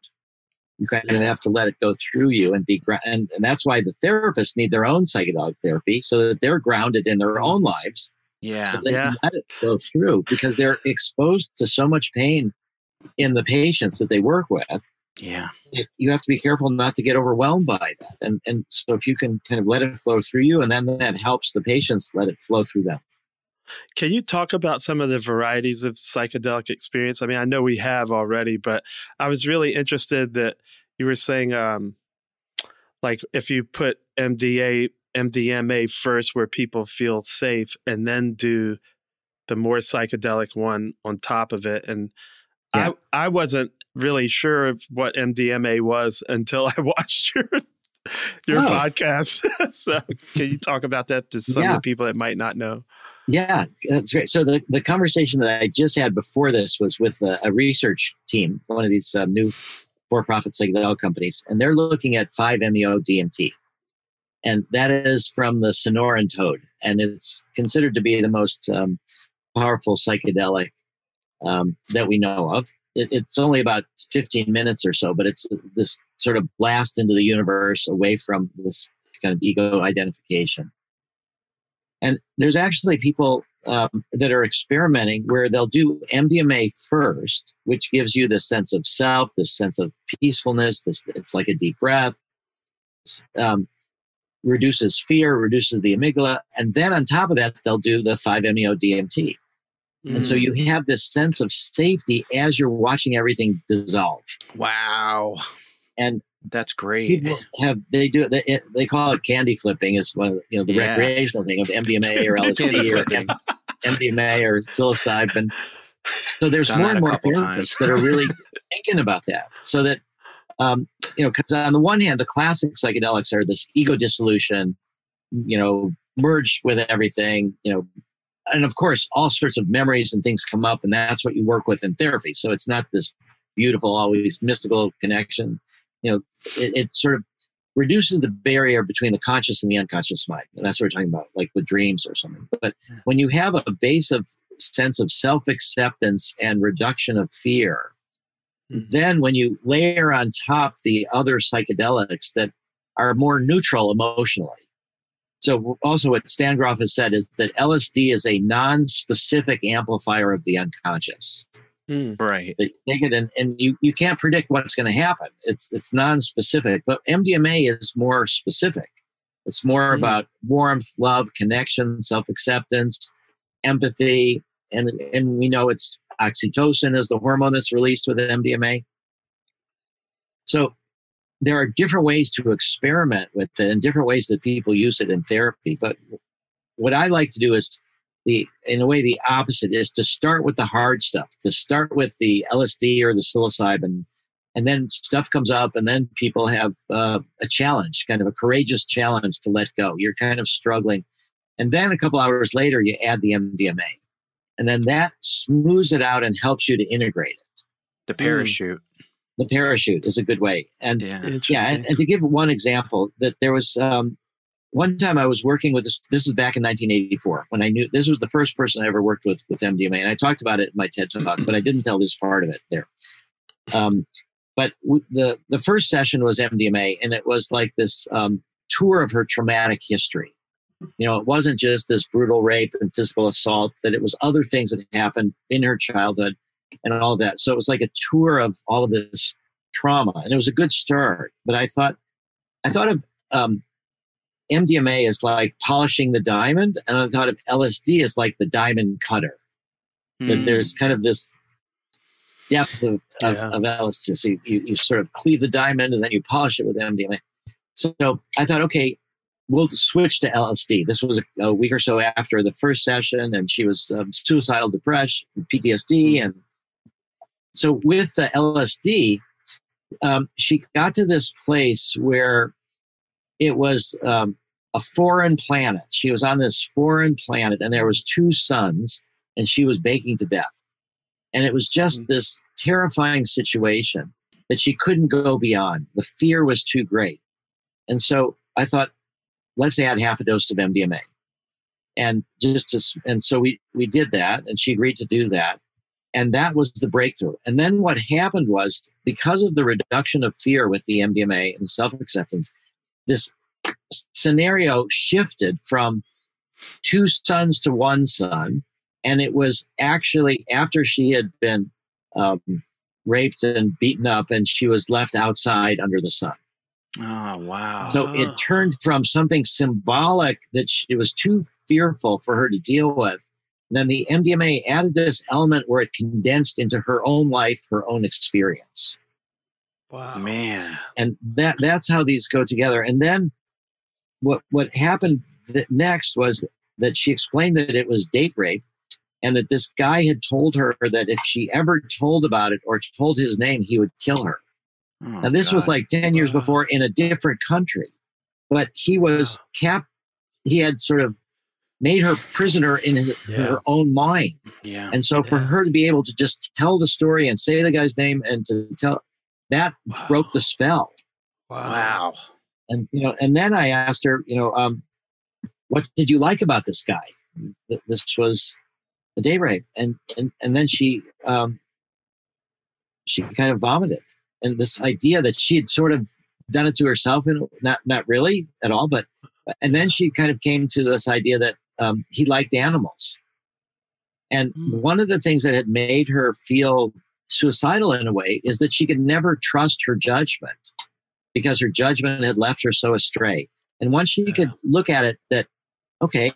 You kind of have to let it go through you and be gra- and, and that's why the therapists need their own psychedelic therapy so that they're grounded in their own lives
yeah
so they
Yeah.
can let it go through because they're exposed to so much pain in the patients that they work with
yeah
you have to be careful not to get overwhelmed by that. And and so if you can kind of let it flow through you, and then that helps the patients let it flow through them.
Can you talk about some of the varieties of psychedelic experience? I mean, I know we have already, but I was really interested that you were saying, um, like, if you put MDA, MDMA first, where people feel safe, and then do the more psychedelic one on top of it. And
Yeah.
I, I wasn't really sure what MDMA was until I watched your your
Oh.
podcast. so, can you talk about that to some of the people that might not know?
Yeah, that's great. So the, the conversation that I just had before this was with a, a research team, one of these um, new for-profit psychedelic companies, and they're looking at 5-MeO DMT. And that is from the Sonoran toad. And it's considered to be the most um, powerful psychedelic um, that we know of. It, it's only about 15 minutes or so, but it's this sort of blast into the universe away from this kind of ego identification. And there's actually people um, that are experimenting where they'll do MDMA first, which gives you this sense of self, this sense of peacefulness. This it's like a deep breath, um, reduces fear, reduces the amygdala, and then on top of that, they'll do the 5-MeO DMT. Mm. And so you have this sense of safety as you're watching everything dissolve.
Wow.
And
that's great.
People have they do they, they call it candy flipping is one you know the yeah. recreational thing of MDMA or LSD or MDMA or psilocybin. So there's Done more and more therapists that are really thinking about that. So that um, you know, because on the one hand, the classic psychedelics are this ego dissolution, you know, merge with everything, you know, and of course, all sorts of memories and things come up, and that's what you work with in therapy. So it's not this beautiful, always mystical connection you know, it, it sort of reduces the barrier between the conscious and the unconscious mind. And that's what we're talking about, like with dreams or something. But when you have a base of sense of self acceptance and reduction of fear, mm-hmm. then when you layer on top the other psychedelics that are more neutral emotionally. So, also, what Stan Grof has said is that LSD is a non specific amplifier of the unconscious.
Mm. Right.
They take it and, and you, you can't predict what's going to happen. It's it's non-specific. But MDMA is more specific. It's more mm. about warmth, love, connection, self-acceptance, empathy, and and we know it's oxytocin is the hormone that's released with MDMA. So there are different ways to experiment with it and different ways that people use it in therapy. But what I like to do is the in a way the opposite is to start with the hard stuff to start with the lsd or the psilocybin and then stuff comes up and then people have uh, a challenge kind of a courageous challenge to let go you're kind of struggling and then a couple hours later you add the mdma and then that smooths it out and helps you to integrate it
the parachute.
The parachute is a good way and yeah, yeah and, and, to give one example that there was um, one time I was working with this. This is back in 1984 when I knew this was the first person I ever worked with with MDMA, and I talked about it in my TED talk, but I didn't tell this part of it there. Um, but w- the the first session was MDMA, and it was like this um, tour of her traumatic history. You know, it wasn't just this brutal rape and physical assault; that it was other things that happened in her childhood and all of that. So it was like a tour of all of this trauma, and it was a good start. But I thought, I thought of um, MDMA is like polishing the diamond, and I thought of LSD as like the diamond cutter. Mm. That hmm. there's kind of this depth of, of, yeah. of LSD. So you, you, sort of cleave the diamond and then you polish it with MDMA. So I thought, okay, we'll switch to LSD. This was a, a week or so after the first session, and she was um, suicidal depression, PTSD. Hmm. And so with the LSD, um, she got to this place where it was um, a foreign planet. She was on this foreign planet, and there was two suns, and she was baking to death. And it was just mm-hmm. this terrifying situation that she couldn't go beyond. The fear was too great. And so I thought, let's add half a dose of MDMA. And just to, and so we we did that, and she agreed to do that. And that was the breakthrough. And then what happened was because of the reduction of fear with the MDMA and the self acceptance, this scenario shifted from two suns to one sun. And it was actually after she had been um, raped and beaten up, and she was left outside under the sun.
Oh, wow.
So it turned from something symbolic that she, it was too fearful for her to deal with. And then the MDMA added this element where it condensed into her own life, her own experience.
Wow. Man.
And that that's how these go together. And then what what happened next was that she explained that it was date rape and that this guy had told her that if she ever told about it or told his name he would kill her oh, and this God. was like 10 years before in a different country but he was wow. cap he had sort of made her prisoner in his,
Yeah.
her own mind.
Yeah.
And so for
Yeah.
her to be able to just tell the story and say the guy's name and to tell that broke the spell.
Wow.
And you know, and then I asked her, you know, um, what did you like about this guy? This was a day rape, and and and then she um, she kind of vomited, and this idea that she had sort of done it to herself, and not not really at all, but and then she kind of came to this idea that um, he liked animals, and
Hmm.
one of the things that had made her feel suicidal in a way is that she could never trust her judgment because her judgment had left her so astray. And once she could look at it that, okay,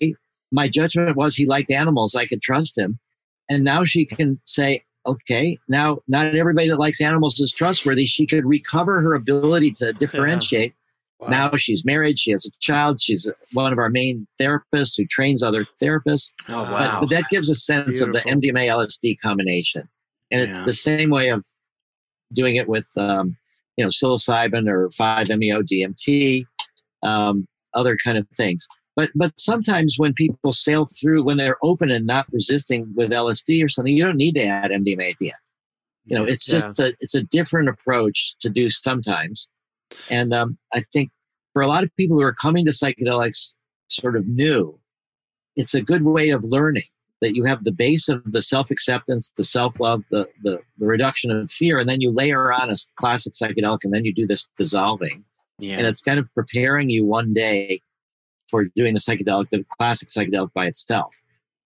my judgment was he liked animals, I could trust him. And now she can say, okay, now not everybody that likes animals is trustworthy. She could recover her ability to differentiate. Now she's married, she has a child, she's one of our main therapists who trains other therapists.
Oh
But,
wow.
but that gives a sense
Beautiful.
of the MDMA LSD combination. And it's
Yeah.
the same way of doing it with, um, you know, psilocybin or 5-MeO DMT, um, other kind of things. But but sometimes when people sail through, when they're open and not resisting with LSD or something, you don't need to add MDMA at the end. You know, it's
Yeah.
just a it's a different approach to do sometimes. And um, I think for a lot of people who are coming to psychedelics sort of new, it's a good way of learning that you have the base of the self-acceptance, the self-love, the, the, the reduction of fear, and then you layer on a classic psychedelic, and then you do this dissolving.
yeah.
And it's kind of preparing you one day for doing the psychedelic, the classic psychedelic by itself.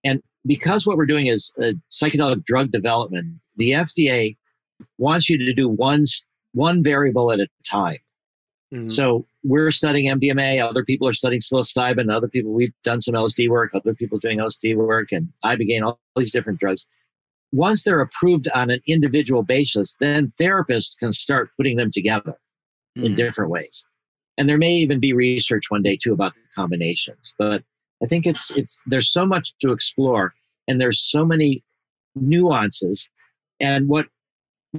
And because what we're doing is uh, psychedelic drug development, the FDA wants you to do one one variable at a time.
Mhm.
So we're studying MDMA. Other people are studying psilocybin. Other people, we've done some LSD work. Other people doing LSD work, and ibogaine, all these different drugs. Once they're approved on an individual basis, then therapists can start putting them together in
Mm.
different ways. And there may even be research one day too about the combinations. But I think it's it's there's so much to explore, and there's so many nuances. And what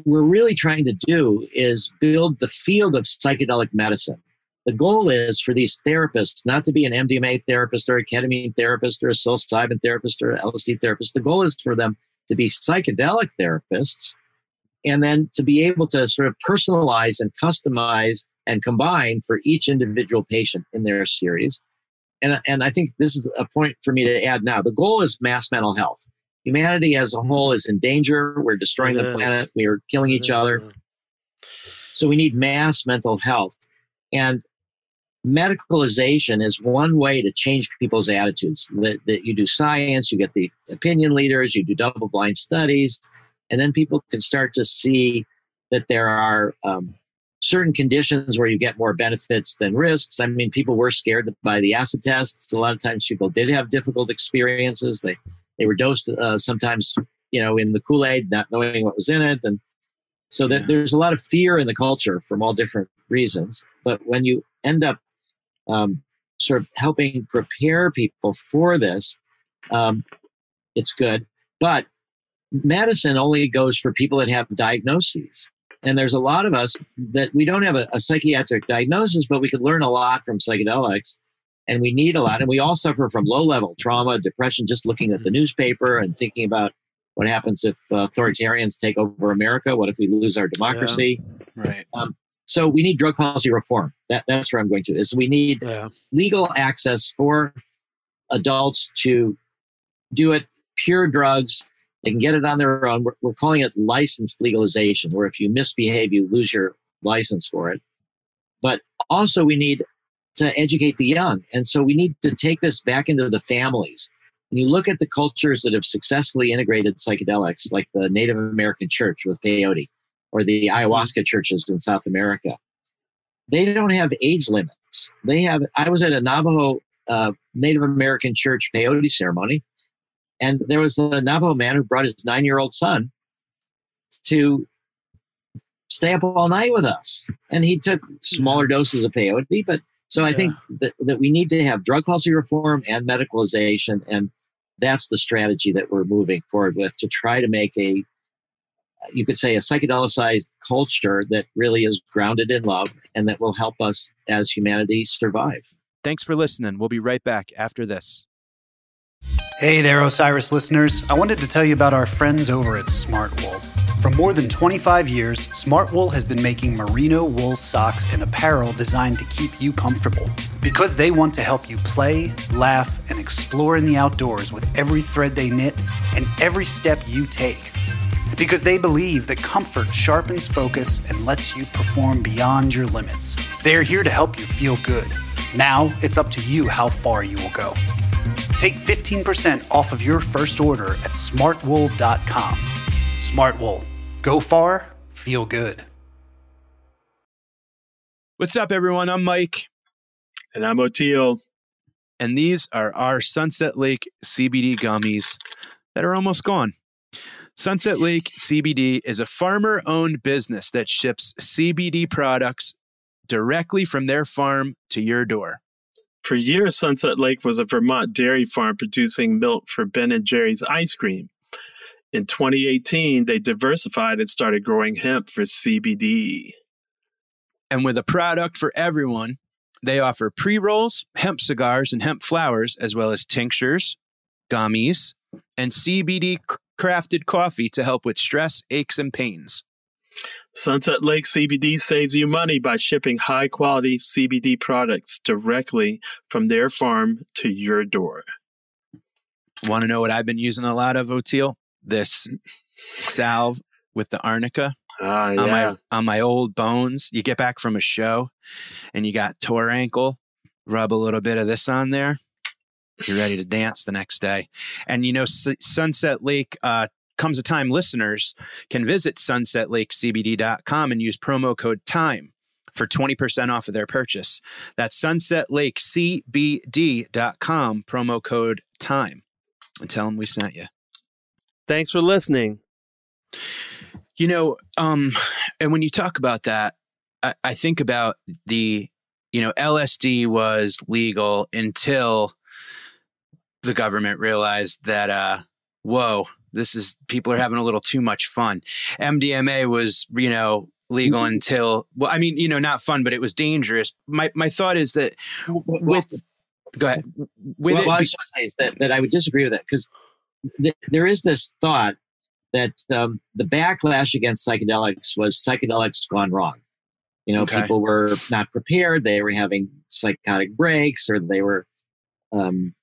we're really trying to do is build the field of psychedelic medicine. The goal is for these therapists not to be an MDMA therapist or a ketamine therapist or a psilocybin therapist or LSD therapist. The goal is for them to be psychedelic therapists and then to be able to sort of personalize and customize and combine for each individual patient in their series. And, and I think this is a point for me to add now. The goal is mass mental health. Humanity as a whole is in danger. We're destroying
It
the
is.
planet. We are killing each other. So we need mass mental health. And medicalization is one way to change people's attitudes. That, that you do science, you get the opinion leaders, you do double blind studies, and then people can start to see that there are um, certain conditions where you get more benefits than risks. I mean, people were scared by the acid tests. A lot of times people did have difficult experiences. They, they were dosed uh, sometimes, you know, in the Kool-Aid, not knowing what was in it. And so that
Yeah.
there's a lot of fear in the culture from all different reasons. But when you end up um, sort of helping prepare people for this, um, it's good. But medicine only goes for people that have diagnoses. And there's a lot of us that we don't have a, a psychiatric diagnosis, but we could learn a lot from psychedelics. And we need a lot. And we all suffer from low level trauma, depression, just looking at the newspaper and thinking about what happens if uh, authoritarians take over America. What if we lose our democracy?
Right.
So we need drug policy reform. That, that's where I'm going to. Is we need
Yeah.
legal access for adults to do it pure drugs they can get it on their own we're, we're calling it licensed legalization where if you misbehave you lose your license for it but also we need to educate the young and so we need to take this back into the families and you look at the cultures that have successfully integrated psychedelics like the native american church with peyote or the ayahuasca churches in south america they don't have age limits they have i was at a navajo uh, Native American church peyote ceremony. And there was a Navajo man who brought his nine year old son to stay up all night with us. And he took smaller doses of peyote. But so I think that, that we need to have drug policy reform and medicalization. And that's the strategy that we're moving forward with to try to make a, you could say, a psychedelicized culture that really is grounded in love and that will help us as humanity survive.
Thanks for listening. We'll be right back after this.
Hey there, Osiris listeners. I wanted to tell you about our friends over at Smartwool. For more than 25 years, Smartwool has been making merino wool socks and apparel designed to keep you comfortable. Because they want to help you play, laugh, and explore in the outdoors with every thread they knit and every step you take. Because they believe that comfort sharpens focus and lets you perform beyond your limits. They are here to help you feel good. Now it's up to you how far you will go. Take 15% off of your first order at smartwool.com. Smartwool. Go far, feel good.
What's up, everyone? I'm Mike,
And I'm Oteil.
and these are our Sunset Lake CBD gummies that are almost gone. Sunset Lake CBD is a farmer owned business that ships CBD products directly from their farm to your door.
For years, Sunset Lake was a Vermont dairy farm producing milk for Ben and Jerry's ice cream. In 2018, they diversified and started growing hemp for CBD.
And with a product for everyone, they offer pre rolls, hemp cigars, and hemp flowers, as well as tinctures, gummies, and CBD crafted coffee to help with stress, aches, and pains.
Sunset Lake CBD saves you money by shipping high quality CBD products directly from their farm to your door.
Want to know what I've been using a lot of, Oteil? This salve with the arnica
Ah,
on my on my old bones. You get back from a show and you got tore ankle, rub a little bit of this on there. You're ready to dance the next day. And you know, S- Sunset Lake uh, comes a time listeners can visit sunsetlakecbd.com and use promo code TIME for 20% off of their purchase. That's sunsetlakecbd.com, promo code TIME. And tell them we sent you.
Thanks for listening.
You know, um, and when you talk about that, I, I think about the, you know, LSD was legal until the government realized that, uh, whoa, this is people are having a little too much fun. MDMA was, you know, legal until, well, I mean, you know, not fun, but it was dangerous. My my thought is that with, go ahead, with
well,
it,
what I was going to say is that, that I would disagree with that because th- there is this thought that um, the backlash against psychedelics was psychedelics gone wrong. You know,
Okay.
people were not prepared. They were having psychotic breaks, or they were. Um,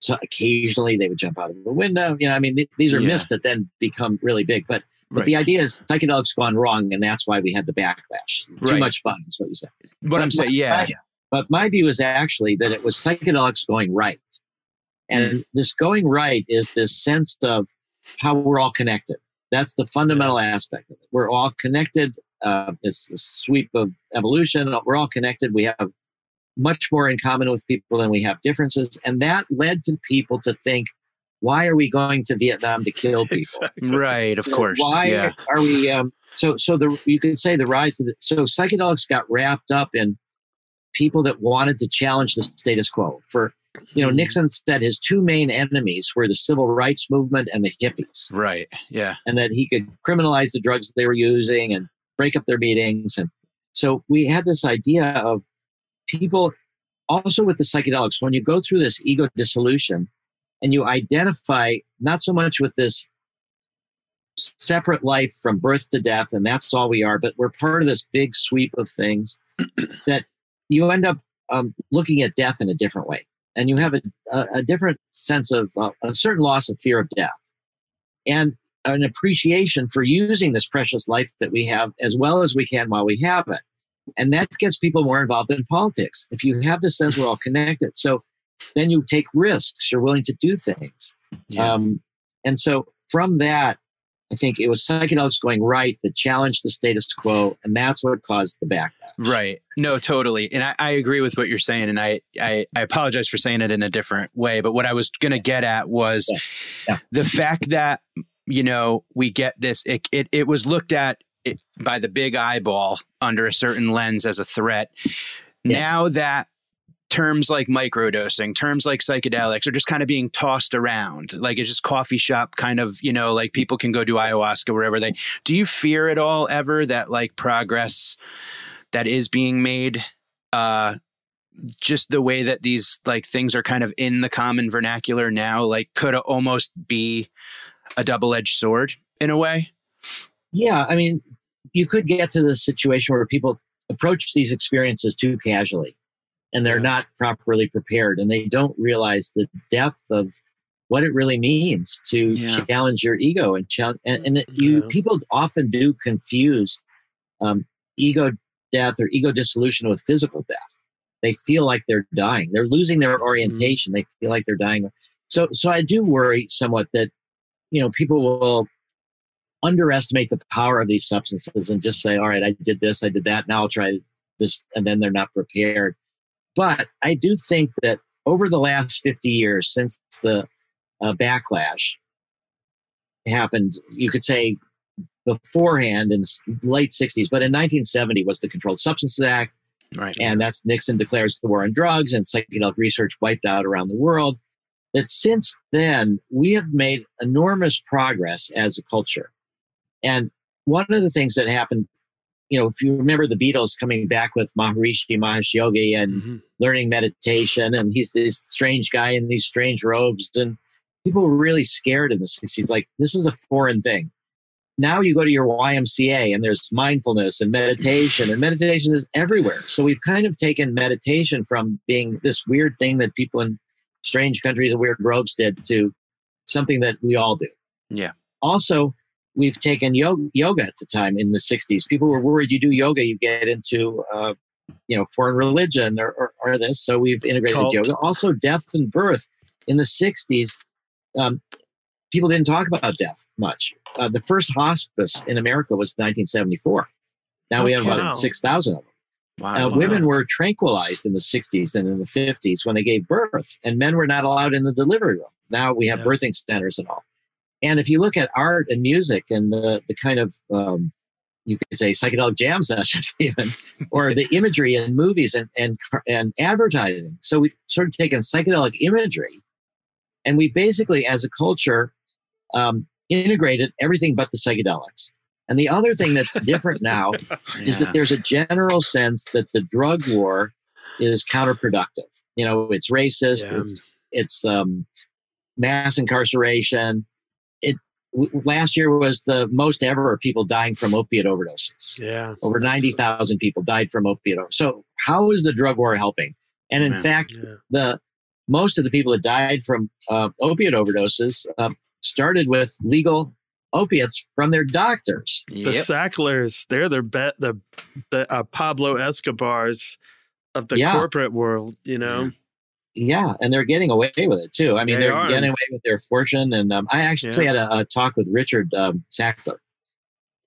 so occasionally they would jump out of the window. You know, I mean, th- these are
Yeah.
myths that then become really big. But but
Right.
the idea is psychedelics gone wrong, and that's why we had the backlash. Too much fun is what you said.
what I'm saying, yeah,
my- But my view is actually that it was psychedelics going right. And this going right is this sense of how we're all connected. That's the fundamental aspect of it. We're all connected. Uh, this, this sweep of evolution, we're all connected. We have much more in common with people than we have differences. And that led to people to think, why are we going to Vietnam to kill people?
right, of
You know,
course,
Why
yeah,
are we? Um, so, so the you could say the rise of the so psychedelics got wrapped up in people that wanted to challenge the status quo. For you know, Nixon said his two main enemies were the civil rights movement and the hippies,
right, yeah.
and that he could criminalize the drugs they were using and break up their meetings. And so we had this idea of people also with the psychedelics when you go through this ego dissolution and you identify not so much with this separate life from birth to death and that's all we are but we're part of this big sweep of things that you end up um, looking at death in a different way and you have a, a, different sense of uh, a certain loss of fear of death and an appreciation for using this precious life that we have as well as we can while we have it. And that gets people more involved in politics. If you have this sense we're all connected. So then you take risks. You're willing to do things.
Yeah.
um, and so from that, I think it was psychedelics going right that challenged the status quo, and that's what caused the backlash.
Right. No, totally. And I, I agree with what you're saying. And I, I, I apologize for saying it in a different way. But what I was going to get at was
Yeah. Yeah.
the fact that, you know, we get this, it, it, it was looked at it, by the big eyeball under a certain lens as a threat.
Yes.
Now that terms like microdosing, terms like psychedelics are just kind of being tossed around. Like it's just coffee shop kind of, you know, like people can go do ayahuasca wherever they do you fear at all ever that like progress that is being made uh just the way that these like things are kind of in the common vernacular now, like could almost be a double edged sword in a way.
Yeah, I mean, you could get to the situation where people approach these experiences too casually and they're not properly prepared and they don't realize the depth of what it really means to
Yeah.
challenge your ego and challenge and, and it- you
Yeah.
people often do confuse um, ego death or ego dissolution with physical death. They feel like they're dying. They're losing their orientation. They feel like they're dying. So so i do worry somewhat that you know people will underestimate the power of these substances and just say all right i did this i did that now i'll try this and then they're not prepared but i do think that over the last 50 years since the uh, backlash happened you could say beforehand in the late 60s but in 1970 was the controlled substances act
Right.
and that's Nixon declares the war on drugs and psychedelic research wiped out around the world. That since then, we have made enormous progress as a culture. And one of the things that happened, you know, if you remember the Beatles coming back with Maharishi Mahesh Yogi and
Mhm.
learning meditation, and he's this strange guy in these strange robes, and people were really scared in the 60s. Like, this is a foreign thing. Now you go to your YMCA and there's mindfulness and meditation, and meditation is everywhere. So we've kind of taken meditation from being this weird thing that people in strange countries and weird robes did to something that we all do.
Yeah.
Also, we've taken yoga, yoga at the time in the 60s. People were worried you do yoga, you get into uh, you know foreign religion or, or, or this. So we've integrated
Cult.
yoga. Also, death and birth in the 60s. Um, people didn't talk about death much. Uh, the first hospice in America was 1974. Now we have
Okay.
about 6,000 of them.
Wow.
Uh, women were tranquilized in the 60s and in the 50s when they gave birth, and men were not allowed in the delivery room. Now we have
Yeah.
birthing centers and all. And if you look at art and music and the, the kind of, um, you could say psychedelic jam sessions, even, or the imagery in movies and, and, and advertising. So we've sort of taken psychedelic imagery and we basically, as a culture, um, integrated everything but the psychedelics. And the other thing that's different now is that there's a general sense that the drug war is counterproductive. You know, it's racist.
Yeah.
It's it's um, mass incarceration. It w- last year was the most ever of people dying from opiate overdoses.
Yeah.
Over ninety thousand people died from opiate. Over- so how is the drug war helping? And in
Yeah.
fact,
Yeah.
the most of the people that died from uh, opiate overdoses uh, started with legal opiates from their doctors.
The
Yep.
Sacklers, they're the bet the the uh, Pablo Escobars of the
Yeah.
corporate world, you know.
Yeah, and they're getting away with it too. I mean,
They
are getting away with their fortune. And um, I actually
Yeah.
had a, a talk with Richard um, Sackler.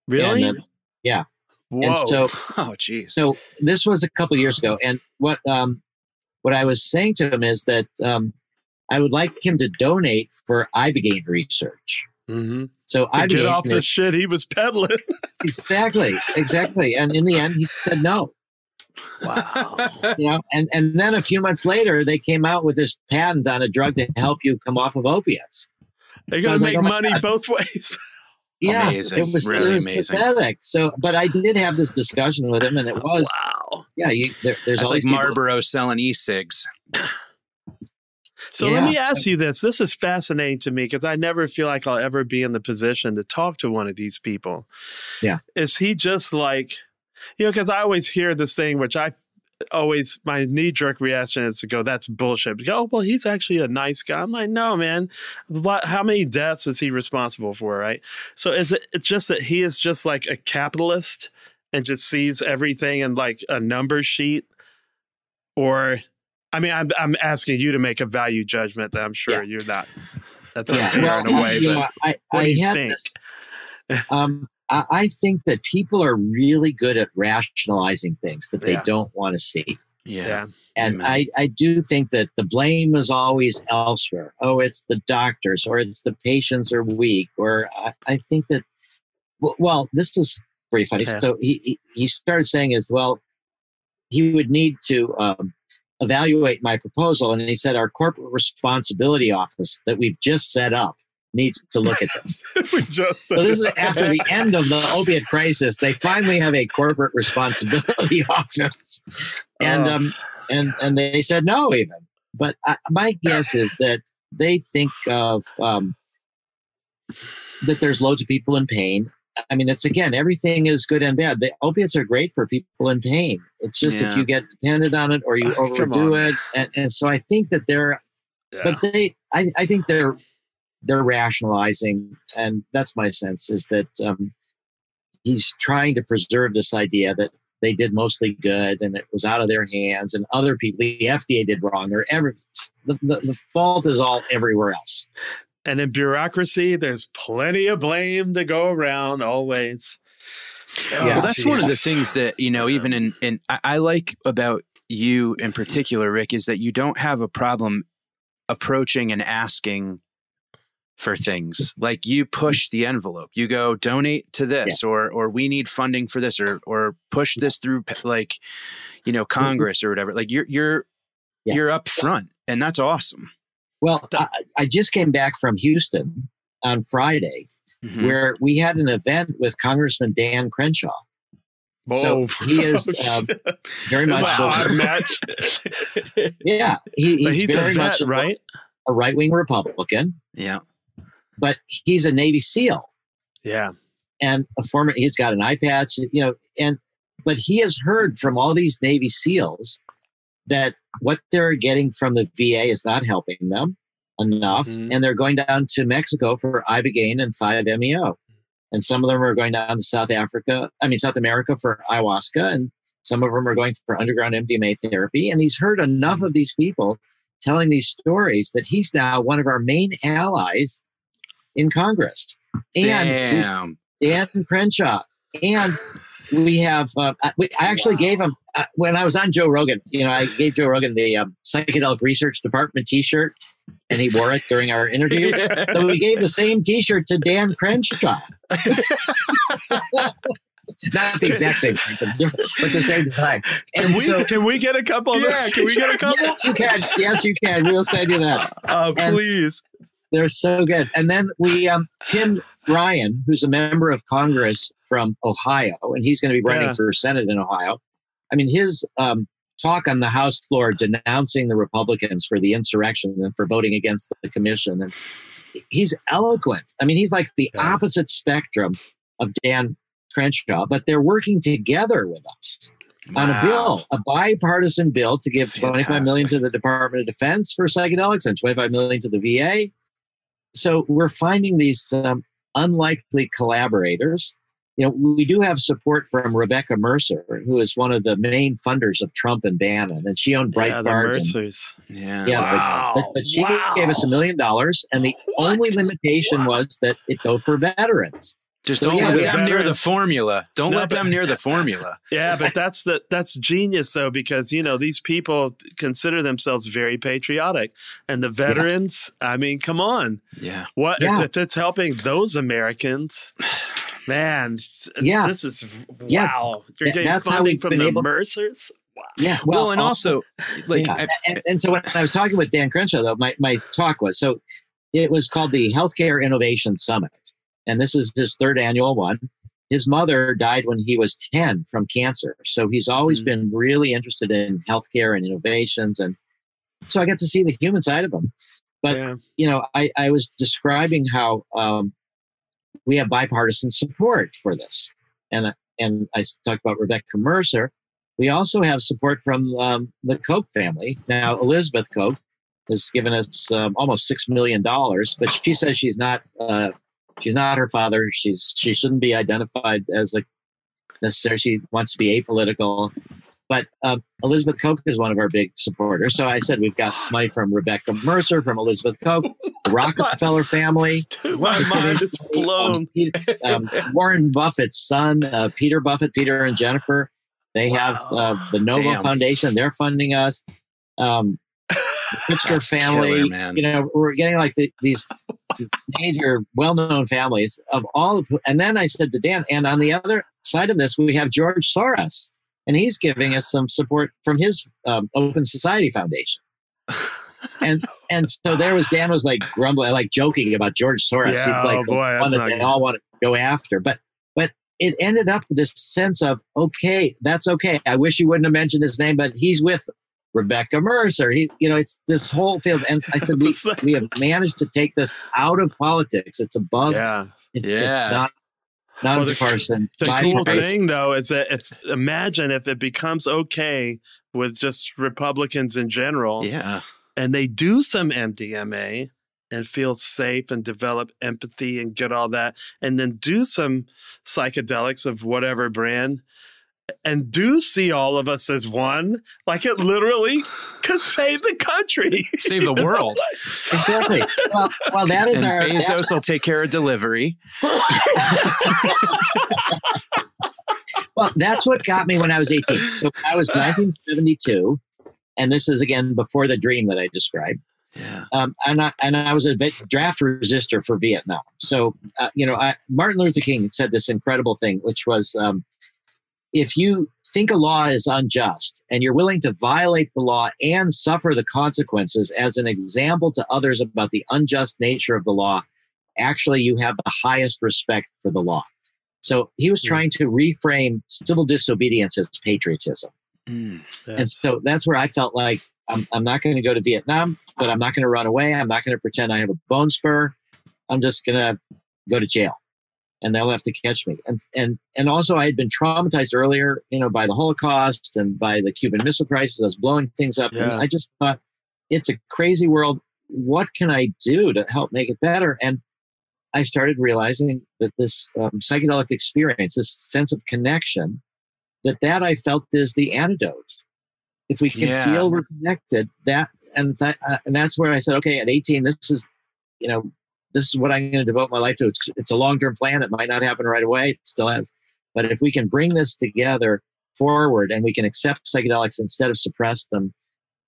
Really?
And, uh, yeah.
Whoa.
And so,
Oh, geez.
so this was a couple years ago. And what um, what I was saying to him is that um, I would like him to donate for ibogaine research.
hmm
So
To get off the shit he was peddling.
exactly, exactly. And in the end, he said no.
Wow.
You know, and and then a few months later, they came out with this patent on a drug to help you come off of opiates.
They
So I
gotta
was like,
make
oh
money
God.
both ways.
Yeah,
Amazing.
it was
Really
it was
amazing.
pathetic. So, but I did have this discussion with him, and it was
wow.
yeah. You, there, there's
That's
all
like
these people-
Marlboro selling e-cigs.
So let me ask you this. This is fascinating to me because I never feel like I'll ever be in the position to talk to one of these people.
Yeah.
Is he just like, you know, because I always hear this thing, which I always, my knee jerk reaction is to go, that's bullshit. But, oh, well, he's actually a nice guy. I'm like, no, man. What, how many deaths is he responsible for? Right. So is it it's just that he is just like a capitalist and just sees everything in like a number sheet? Or, I mean, I'm, I'm asking you to make a value judgment that I'm sure
Yeah.
you're not. That's
Yeah, well,
in a way. but
know, I,
what
I
do you think?
this- um, I, I think that people are really good at rationalizing things that they
Yeah.
don't want to see.
Yeah.
yeah.
And
Amen.
I, I do think that the blame is always elsewhere. Oh, it's the doctors, or it's the patients are weak, or I, I think that. Well, this is pretty funny.
Yeah.
So he, he he started saying as well, he would need to um, evaluate my proposal, and he said our corporate responsibility office that we've just set up needs to look at this.
we just
so this is after the end of the opiate crisis. They finally have a corporate responsibility office, and
Oh.
um, and and they said no even. But I, my guess is that they think of um, that there's loads of people in pain. I mean, it's again, everything is good and bad. The opiates are great for people in pain. It's just if you get dependent on it or you
Come
overdo it, and, and so I think that they're
Yeah.
but they I, I think they're they're rationalizing and that's my sense is that um, he's trying to preserve this idea that they did mostly good and it was out of their hands and other people the fda did wrong or every the, the, the fault is all everywhere else
and in bureaucracy, there's plenty of blame to go around always.
Yeah.
well, that's one of the things that you know. Even in in I, I like about you in particular, Rick, is that you don't have a problem approaching and asking for things. Like you push the envelope. You go donate to this, or or we need funding for this, or or push this through like you know Congress or whatever. Like you're you're
Yeah.
you're up front, and that's awesome.
well I, I just came back from houston on friday
Mhm.
where we had an event with congressman dan crenshaw So
Oh,
he is, um, very much
an
so-
match.
yeah he,
but
he's,
he's
very
a
much
vet,
a,
right?
a right-wing republican
Yeah.
But he's a navy seal
Yeah.
and a former he's got an eye patch you know and but he has heard from all these navy seals that what they're getting from the va is not helping them enough
Mhm.
and they're going down to mexico for ibogaine and 5-meo and some of them are going down to south africa i mean south america for ayahuasca and some of them are going for underground mdma therapy and he's heard enough of these people telling these stories that he's now one of our main allies in congress and we- Dan Crenshaw, and we have. Uh, I, we, I actually gave him uh, when I was on Joe Rogan. You know, I gave Joe Rogan the um, psychedelic research department T-shirt, and he wore it during our interview. so we gave the same T-shirt to Dan Crenshaw. Not the exact same, thing, but, the same design.
Can we
so,
can we get a couple of
Yeah,
those?
can we get a couple?
yes, you can. Yes, you can. We'll send you that.
Oh,
And-
please.
They're so good. And then we, um, Tim Ryan, who's a member of Congress from Ohio, and he's going to be running
Yeah.
for Senate in Ohio. I mean, his um, talk on the House floor denouncing the Republicans for the insurrection and for voting against the commission, and he's eloquent. I mean, he's like the
Yeah.
opposite spectrum of Dan Crenshaw, but they're working together with us on a bill, a bipartisan bill to give 25 million to the Department of Defense for psychedelics and 25 million to the VA. So we're finding these um, unlikely collaborators. You know, we do have support from Rebekah Mercer, who is one of the main funders of Trump and Bannon, and she owned
Yeah, the
Breitbart. and-
Mercers.
Yeah.
yeah, but-
Wow.
but, but she
Wow.
gave us a million dollars, and the
What?
only limitation was that it go for veterans.
Just
So,
don't
yeah,
let them near the formula. Don't
No,
let
but-
them near the formula.
Yeah, but that's the that's genius though because you know these people consider themselves very patriotic, and the veterans. I mean, come on,
Yeah.
what
Yeah.
if, if it's helping those Americans? Man,
Yeah.
this is
Yeah.
wow. You're getting
that's
funding from the
able-
Mercers. Wow.
Yeah,
Well, and also, like,
yeah.
I-
and, and so when I was talking with Dan Crenshaw, though, my, my talk was so it was called the Healthcare Innovation Summit. And this is his third annual one. His mother died when he was 10 from cancer. So he's always
Mm.
been really interested in healthcare and innovations. And so I got to see the human side of him. But
yeah.
you know, I, I was describing how um, we have bipartisan support for this, and and I talked about Rebekah Mercer. We also have support from um, the Koch family. Now, Elizabeth Koch has given us um, almost six million dollars, but she says she's not uh, she's not her father. She's she shouldn't be identified as a necessary. She wants to be apolitical. But um, Elizabeth Koch is one of our big supporters. So I said we've got money from Rebekah Mercer, from Elizabeth Koch, Rockefeller family,
Dude, my mind is blown.
um, Warren Buffett's son, uh, Peter Buffett, Peter and Jennifer. They have uh, the NoVo
Damn.
Foundation. They're funding us. Um, the family.
killer.
You know, we're getting like the, these major, well-known families of all. Of, and then I said to Dan, and on the other side of this, we have George Soros, and he's giving us some support from his um, Open Society Foundation. and and so there was Dan was like grumbling, like joking about George Soros.
Yeah,
He's like
oh
the
boy,
one that they
good.
all want to go after. But but it ended up with this sense of okay, that's okay. I wish you wouldn't have mentioned his name, but he's with Rebekah Mercer. He, you know, it's this whole field. And I said, we, we have managed to take this out of politics. It's above.
Yeah.
It's,
Yeah.
it's not not
Well, the-
partisan.
The cool thing, though, is that if imagine if it becomes okay with just Republicans in general,
Yeah.
and they do some MDMA and feel safe and develop empathy and get all that, and then do some psychedelics of whatever brand, and do see all of us as one, like it literally could save the country,
Save the world.
Exactly. Well, well, that is
And
our. that's-
Bezos will take care of delivery.
Well, that's what got me when I was 18. So I was 1972, and this is again before the dream that I described.
Yeah.
Um, and I and I was a vet- draft resistor for Vietnam. So uh, you know, I, Martin Luther King said this incredible thing, which was, um, if you think a law is unjust and you're willing to violate the law and suffer the consequences as an example to others about the unjust nature of the law, actually you have the highest respect for the law. So he was
Hmm.
trying to reframe civil disobedience as patriotism.
Mm.
And so that's where I felt like I'm, I'm not going to go to Vietnam, but I'm not going to run away. I'm not going to pretend I have a bone spur. I'm just going to go to jail and they'll have to catch me. And, and, and also I had been traumatized earlier, you know, by the Holocaust and by the Cuban Missile Crisis. I was blowing things up.
Yeah.
And I just thought it's a crazy world. What can I do to help make it better? And I started realizing that this um, psychedelic experience, this sense of connection, that that I felt is the antidote. If we can
Yeah.
feel we're connected, that and that, uh, and that's where I said, okay, at 18, this is, you know, this is what I'm going to devote my life to. It's, it's a long term plan. It might not happen right away. It still has, but if we can bring this together forward and we can accept psychedelics instead of suppress them,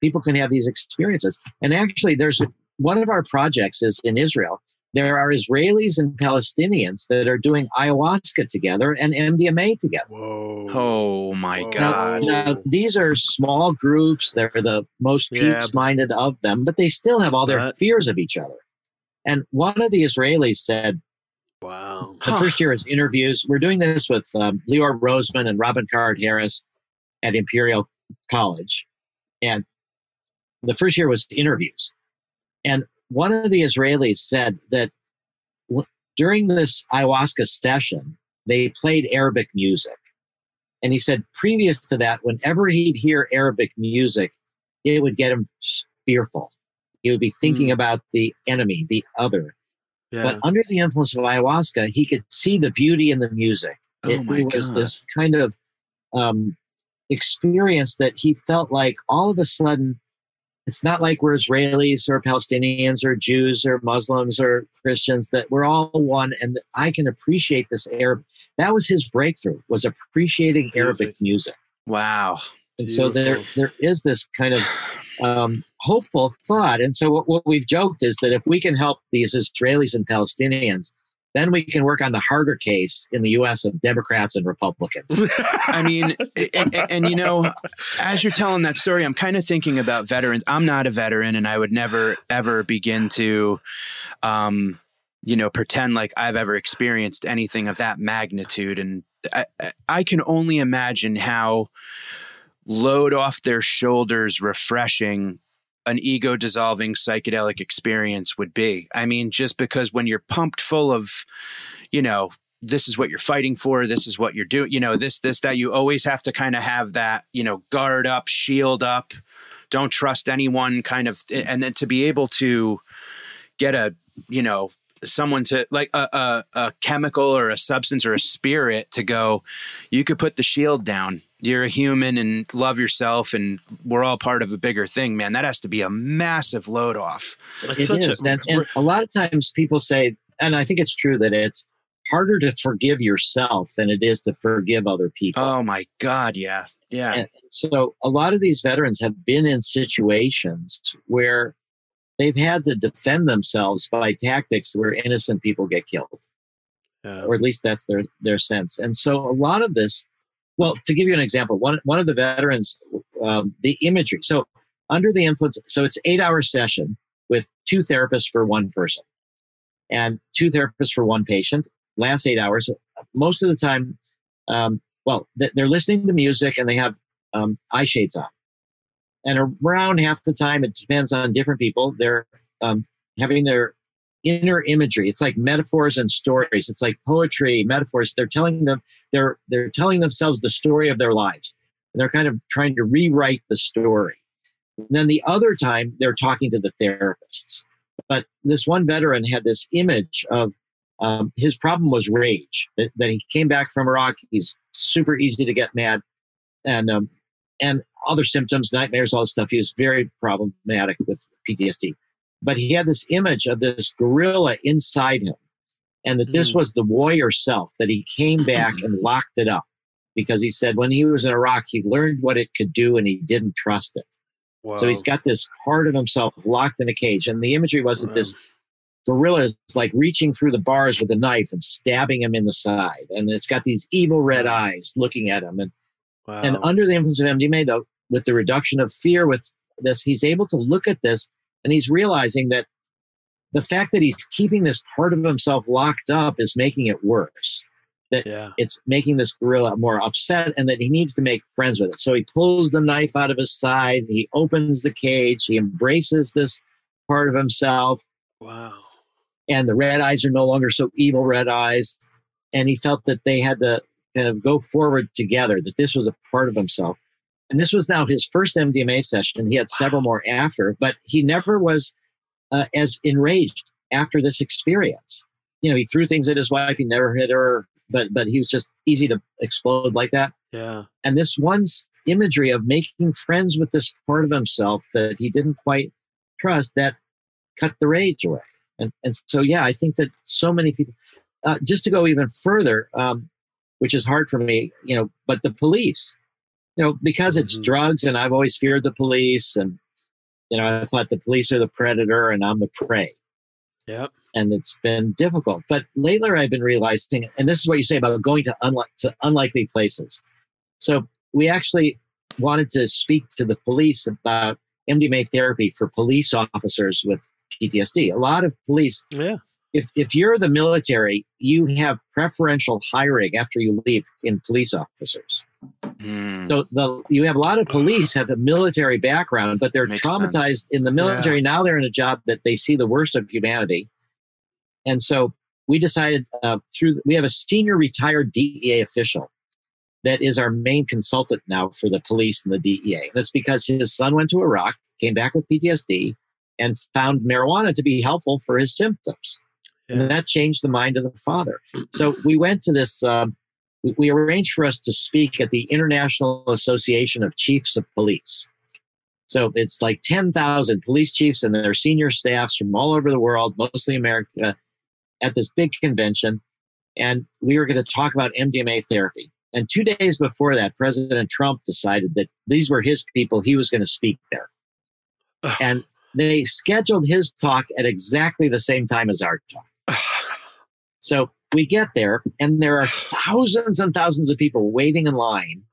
people can have these experiences. And actually, there's one of our projects is in Israel. There are Israelis and Palestinians that are doing ayahuasca together and MDMA together.
Whoa.
Oh my
Whoa.
God.
Now, these are small groups. They're the most
Yeah,
peace minded of them, but they still have all their
Right.
fears of each other. And one of the Israelis said,
Wow.
the
Huh.
first year is interviews. We're doing this with um, Leor Roseman and Robin Carhart-Harris at Imperial College. And the first year was interviews. And one of the Israelis said that w- during this ayahuasca session, they played Arabic music. And he said previous to that, whenever he'd hear Arabic music, it would get him fearful. He would be thinking about the enemy, the other.
Yeah.
But under the influence of ayahuasca, he could see the beauty in the music.
Oh
it, was
God.
this kind of um, experience that he felt like all of a sudden, it's not like we're Israelis or Palestinians or Jews or Muslims or Christians, that we're all one and I can appreciate this Arab. That was his breakthrough, was appreciating Arabic music.
Wow.
And so there, there is this kind of um, hopeful thought. And so what, what we've joked is that if we can help these Israelis and Palestinians, then we can work on the harder case in the U.S. of Democrats and Republicans.
I mean, and, and, you know, as you're telling that story, I'm kind of thinking about veterans. I'm not a veteran, and I would never ever begin to, um, you know, pretend like I've ever experienced anything of that magnitude. And I- I can only imagine how load off their shoulders, refreshing an ego dissolving psychedelic experience would be. I mean, just because when you're pumped full of, you know, this is what you're fighting for, this is what you're doing, you know, this, this, that, you always have to kind of have that, you know, guard up, shield up, don't trust anyone kind of, eh, and then to be able to get a, you know, someone to like a, a, a chemical or a substance or a spirit to go, you could put the shield down. You're a human and love yourself, and we're all part of a bigger thing, man. That has to be a massive load off.
That's
It
such
is.
a,
and, and a lot of times people say, and I think it's true that it's harder to forgive yourself than it is to forgive other people.
Oh my God. Yeah. Yeah.
And so a lot of these veterans have been in situations where they've had to defend themselves by tactics where innocent people get killed,
yeah.
or at least that's their their sense. And so a lot of this, well, to give you an example, one one of the veterans, um, the imagery. So under the influence, so it's eight hour session with two therapists for one person, and two therapists for one patient. Last eight hours. Most of the time, um, well, they're listening to music and they have um, eye shades on. And around half the time, it depends on different people. They're um, having their inner imagery. It's like metaphors and stories. It's like poetry, metaphors. They're telling them they're they're telling themselves the story of their lives, and they're kind of trying to rewrite the story. And then the other time, they're talking to the therapists. But this one veteran had this image of um, his problem was rage. That, that, he came back from Iraq. He's super easy to get mad, and um, and other symptoms, nightmares, all this stuff. He was very problematic with PTSD. But he had this image of this gorilla inside him, and that this mm. was the warrior self. That he came back and locked it up because he said when he was in Iraq, he learned what it could do, and he didn't trust it. Wow. So he's got this part of himself locked in a cage. And the imagery was that this gorilla is like reaching through the bars with a knife and stabbing him in the side. And it's got these evil red eyes looking at him. And wow. and under the influence of MDMA, though, with the reduction of fear with this, he's able to look at this and he's realizing that the fact that he's keeping this part of himself locked up is making it worse that yeah. it's making this gorilla more upset and that he needs to make friends with it. So he pulls the knife out of his side, he opens the cage, he embraces this part of himself.
Wow.
And the red eyes are no longer so evil red eyes. And he felt that they had to kind of go forward together, that this was a part of himself. And this was now his first MDMA session. He had several more after, but he never was uh, as enraged after this experience. You know, he threw things at his wife. He never hit her but but he was just easy to explode like that.
Yeah.
And this one imagery of making friends with this part of himself that he didn't quite trust that cut the rage away. And and so yeah, I think that so many people. Uh, just to go even further, um, which is hard for me, you know, but the police, you know, because it's mm-hmm. drugs, and I've always feared the police, and you know, I thought the police are the predator and I'm the prey.
Yep
and it's been difficult. But lately, I've been realizing, and this is what you say about going to, unli- to unlikely places. So we actually wanted to speak to the police about MDMA therapy for police officers with PTSD. A lot of police,
yeah.
If, if you're the military, you have preferential hiring after you leave in police officers. Mm. So the you have a lot of police have a military background, but they're Makes traumatized sense. in the military. Yeah. Now they're in a job that they see the worst of humanity and so we decided uh, through, we have a senior retired DEA official that is our main consultant now for the police and the DEA. And that's because his son went to Iraq, came back with PTSD, and found marijuana to be helpful for his symptoms. Yeah. And that changed the mind of the father. So we went to this, um, we, we arranged for us to speak at the International Association of Chiefs of Police. So it's like 10,000 police chiefs and their senior staffs from all over the world, mostly America, at this big convention, and we were going to talk about MDMA therapy. And two days before that, President Trump decided that these were his people. He was going to speak there. and they scheduled his talk at exactly the same time as our talk. so we get there, and there are thousands and thousands of people waiting in line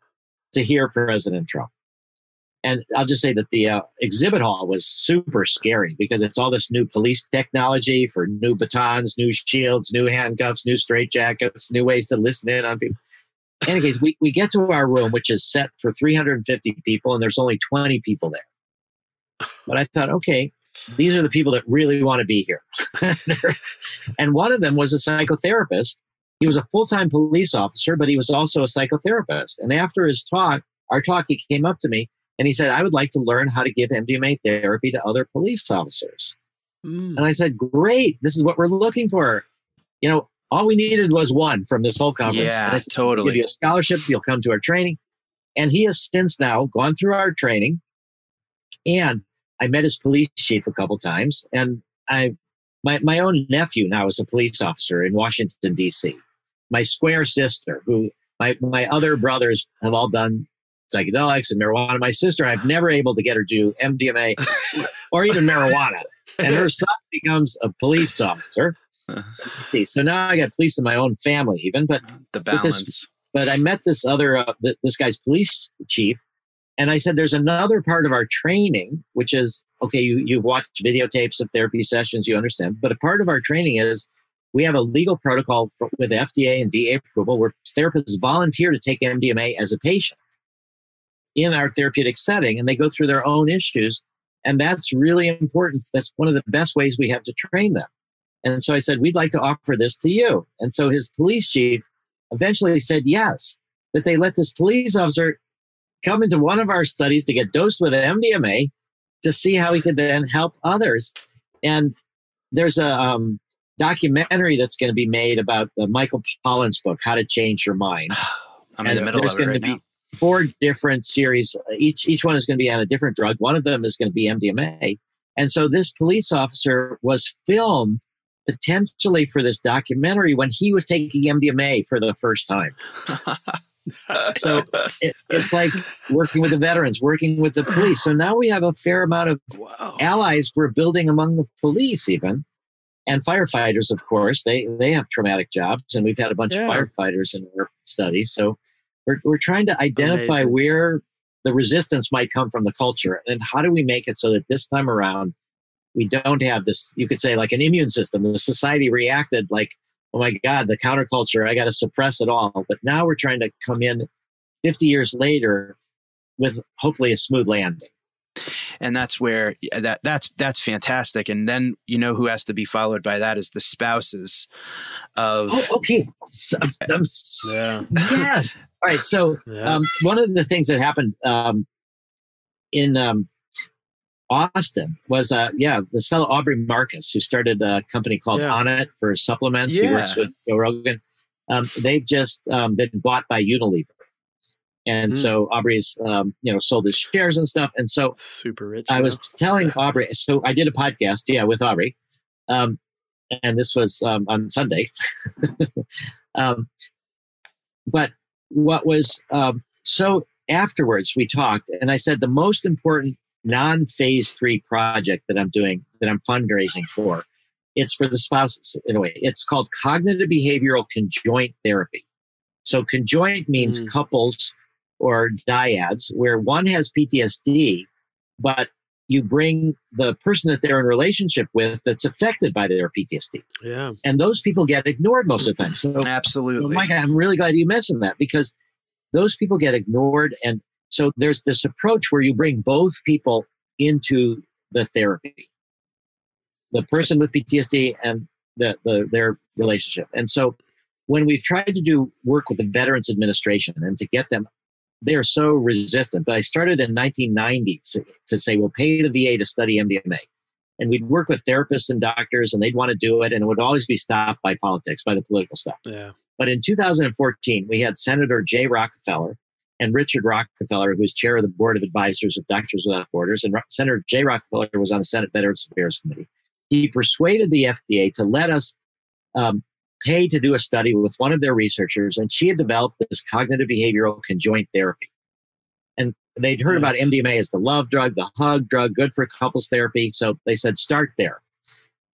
to hear President Trump and I'll just say that the uh, exhibit hall was super scary because it's all this new police technology for new batons, new shields, new handcuffs, new straitjackets, new ways to listen in on people. In any case, we, we get to our room, which is set for 350 people, and there's only 20 people there. But I thought, okay, these are the people that really want to be here. and one of them was a psychotherapist. He was a full time police officer, but he was also a psychotherapist. And after his talk, our talk, he came up to me and he said, I would like to learn how to give MDMA therapy to other police officers. Mm. And I said, Great, this is what we're looking for. You know, all we needed was one from this whole conference.
Yeah, said, totally.
Give you a scholarship, you'll come to our training. And he has since now gone through our training. And I met his police chief a couple times. And I my, my own nephew now is a police officer in Washington, D.C. My square sister, who my, my other brothers have all done psychedelics and marijuana. My sister, I've never able to get her to do MDMA or even marijuana. And her son becomes a police officer. see, so now I got police in my own family, even. But
the balance.
This, but I met this other uh, this guy's police chief, and I said, "There's another part of our training, which is okay. You you've watched videotapes of therapy sessions, you understand. But a part of our training is." We have a legal protocol for, with FDA and DEA approval where therapists volunteer to take MDMA as a patient. in our therapeutic setting and they go through their own issues. And that's really important. That's one of the best ways we have to train them. And so I said, We'd like to offer this to you. And so his police chief eventually said yes, that they let this police officer come into one of our studies to get dosed with MDMA to see how he could then help others. And there's a um, documentary that's going to be made about uh, Michael Pollan's book, How to Change Your Mind.
I'm in the middle of it right now.
Four different series. Each each one is going to be on a different drug. One of them is going to be MDMA. And so this police officer was filmed potentially for this documentary when he was taking MDMA for the first time. so it, it's like working with the veterans, working with the police. So now we have a fair amount of
Wow.
allies we're building among the police, even and firefighters. Of course, they they have traumatic jobs, and we've had a bunch
Yeah.
of firefighters in our studies. So we're we're trying to identify
Amazing.
where the resistance might come from the culture, and how do we make it so that this time around we don't have this. You could say like an immune system. The society reacted like oh my God, the counterculture, I got to suppress it all. But now we're trying to come in 50 years later with hopefully a smooth landing.
and that's where that that's that's fantastic and then you know who has to be followed by that is the spouses of
Oh, okay. So, I'm
Yeah.
yes. All right. So
Yeah.
um, one of the things that happened um, in um, Austin was, uh, yeah, this fellow Aubrey Marcus, who started a company called
Yeah.
Onnit for supplements. He works with Joe Rogan. Um, they've just um, been bought by Unilever. And
Mm.
so Aubrey's, um, you know, sold his shares and stuff. And so
Super rich.
I was telling Aubrey, so I did a podcast, yeah, with Aubrey. Um, and this was um, on Sunday. um, but what was um, so afterwards, we talked, and I said the most important non phase three project that I'm doing, that I'm fundraising for, it's for the spouses in a way. It's called cognitive behavioral conjoint therapy. So conjoint means
Mm.
couples or dyads where one has PTSD, but you bring the person that they're in relationship with that's affected by their PTSD.
Yeah.
And those people get ignored most of the time. So,
absolutely
Mike, I'm really glad you mentioned that because those people get ignored. And so there's this approach where you bring both people into the therapy the person with PTSD and the, the, their relationship. And so when we've tried to do work with the Veterans Administration and to get them they are so resistant. But I started in 1990 to, to say, we'll pay the VA to study MDMA. And we'd work with therapists and doctors, and they'd want to do it, and it would always be stopped by politics, by the political stuff.
Yeah.
But in 2014, we had Senator Jay Rockefeller and Richard Rockefeller, who was chair of the board of advisors of Doctors Without Borders. And Senator Jay Rockefeller was on the Senate Veterans Affairs Committee. He persuaded the FDA to let us um, pay to do a study with one of their researchers, and she had developed this cognitive behavioral conjoint therapy. And they'd heard about MDMA as the love drug, the hug drug, good for couples therapy. So they said, start there.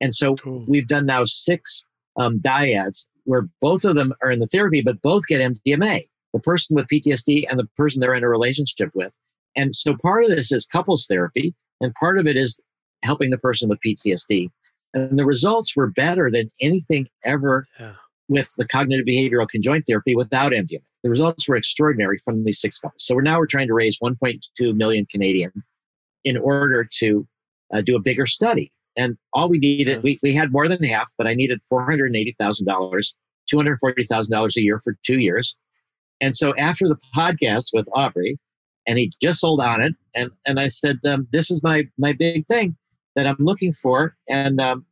And so
Cool.
we've done now six um, dyads where both of them are in the therapy, but both get MDMA, the person with PTSD and the person they're in a relationship with. And so part of this is couples therapy, and part of it is helping the person with PTSD. And the results were better than anything ever
Yeah.
with the cognitive behavioral conjoint therapy without MDMA. The results were extraordinary from these six couples. So we're now we're trying to raise 1.2 million Canadian in order to uh, do a bigger study. And all we needed,
Yeah.
we, we had more than half, but I needed $480,000, $240,000 a year for two years. And so after the podcast with Aubrey, and he just sold Onnit, and, and I said, um, this is my, my big thing that I'm looking for. And um,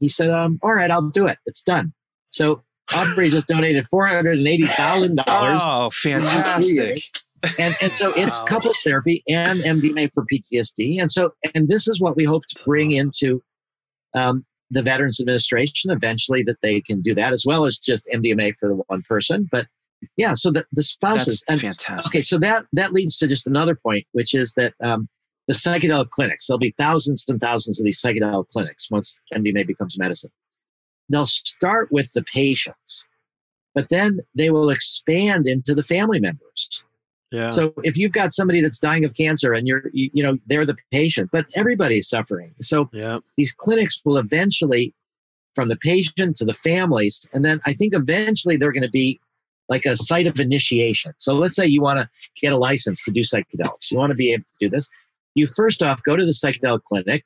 he said, um, all right, I'll do it. It's done. So Aubrey just donated $480,000
oh fantastic
and and so it's
Wow.
couples therapy and MDMA for PTSD, and so and this is what we hope to bring into um, the Veterans Administration eventually that they can do that as well as just MDMA for the one person. But yeah, so the the spouses
that's
and
fantastic
okay, so that that leads to just another point, which is that um, the psychedelic clinics. There'll be thousands and thousands of these psychedelic clinics once MDMA becomes medicine. They'll start with the patients, but then they will expand into the family members.
Yeah.
So if you've got somebody that's dying of cancer and you're, you, you know, they're the patient, but everybody's suffering. So
yeah.
these clinics will eventually, from the patient to the families, and then I think eventually they're going to be like a site of initiation. So let's say you want to get a license to do psychedelics. You want to be able to do this. You first off go to the psychedelic clinic,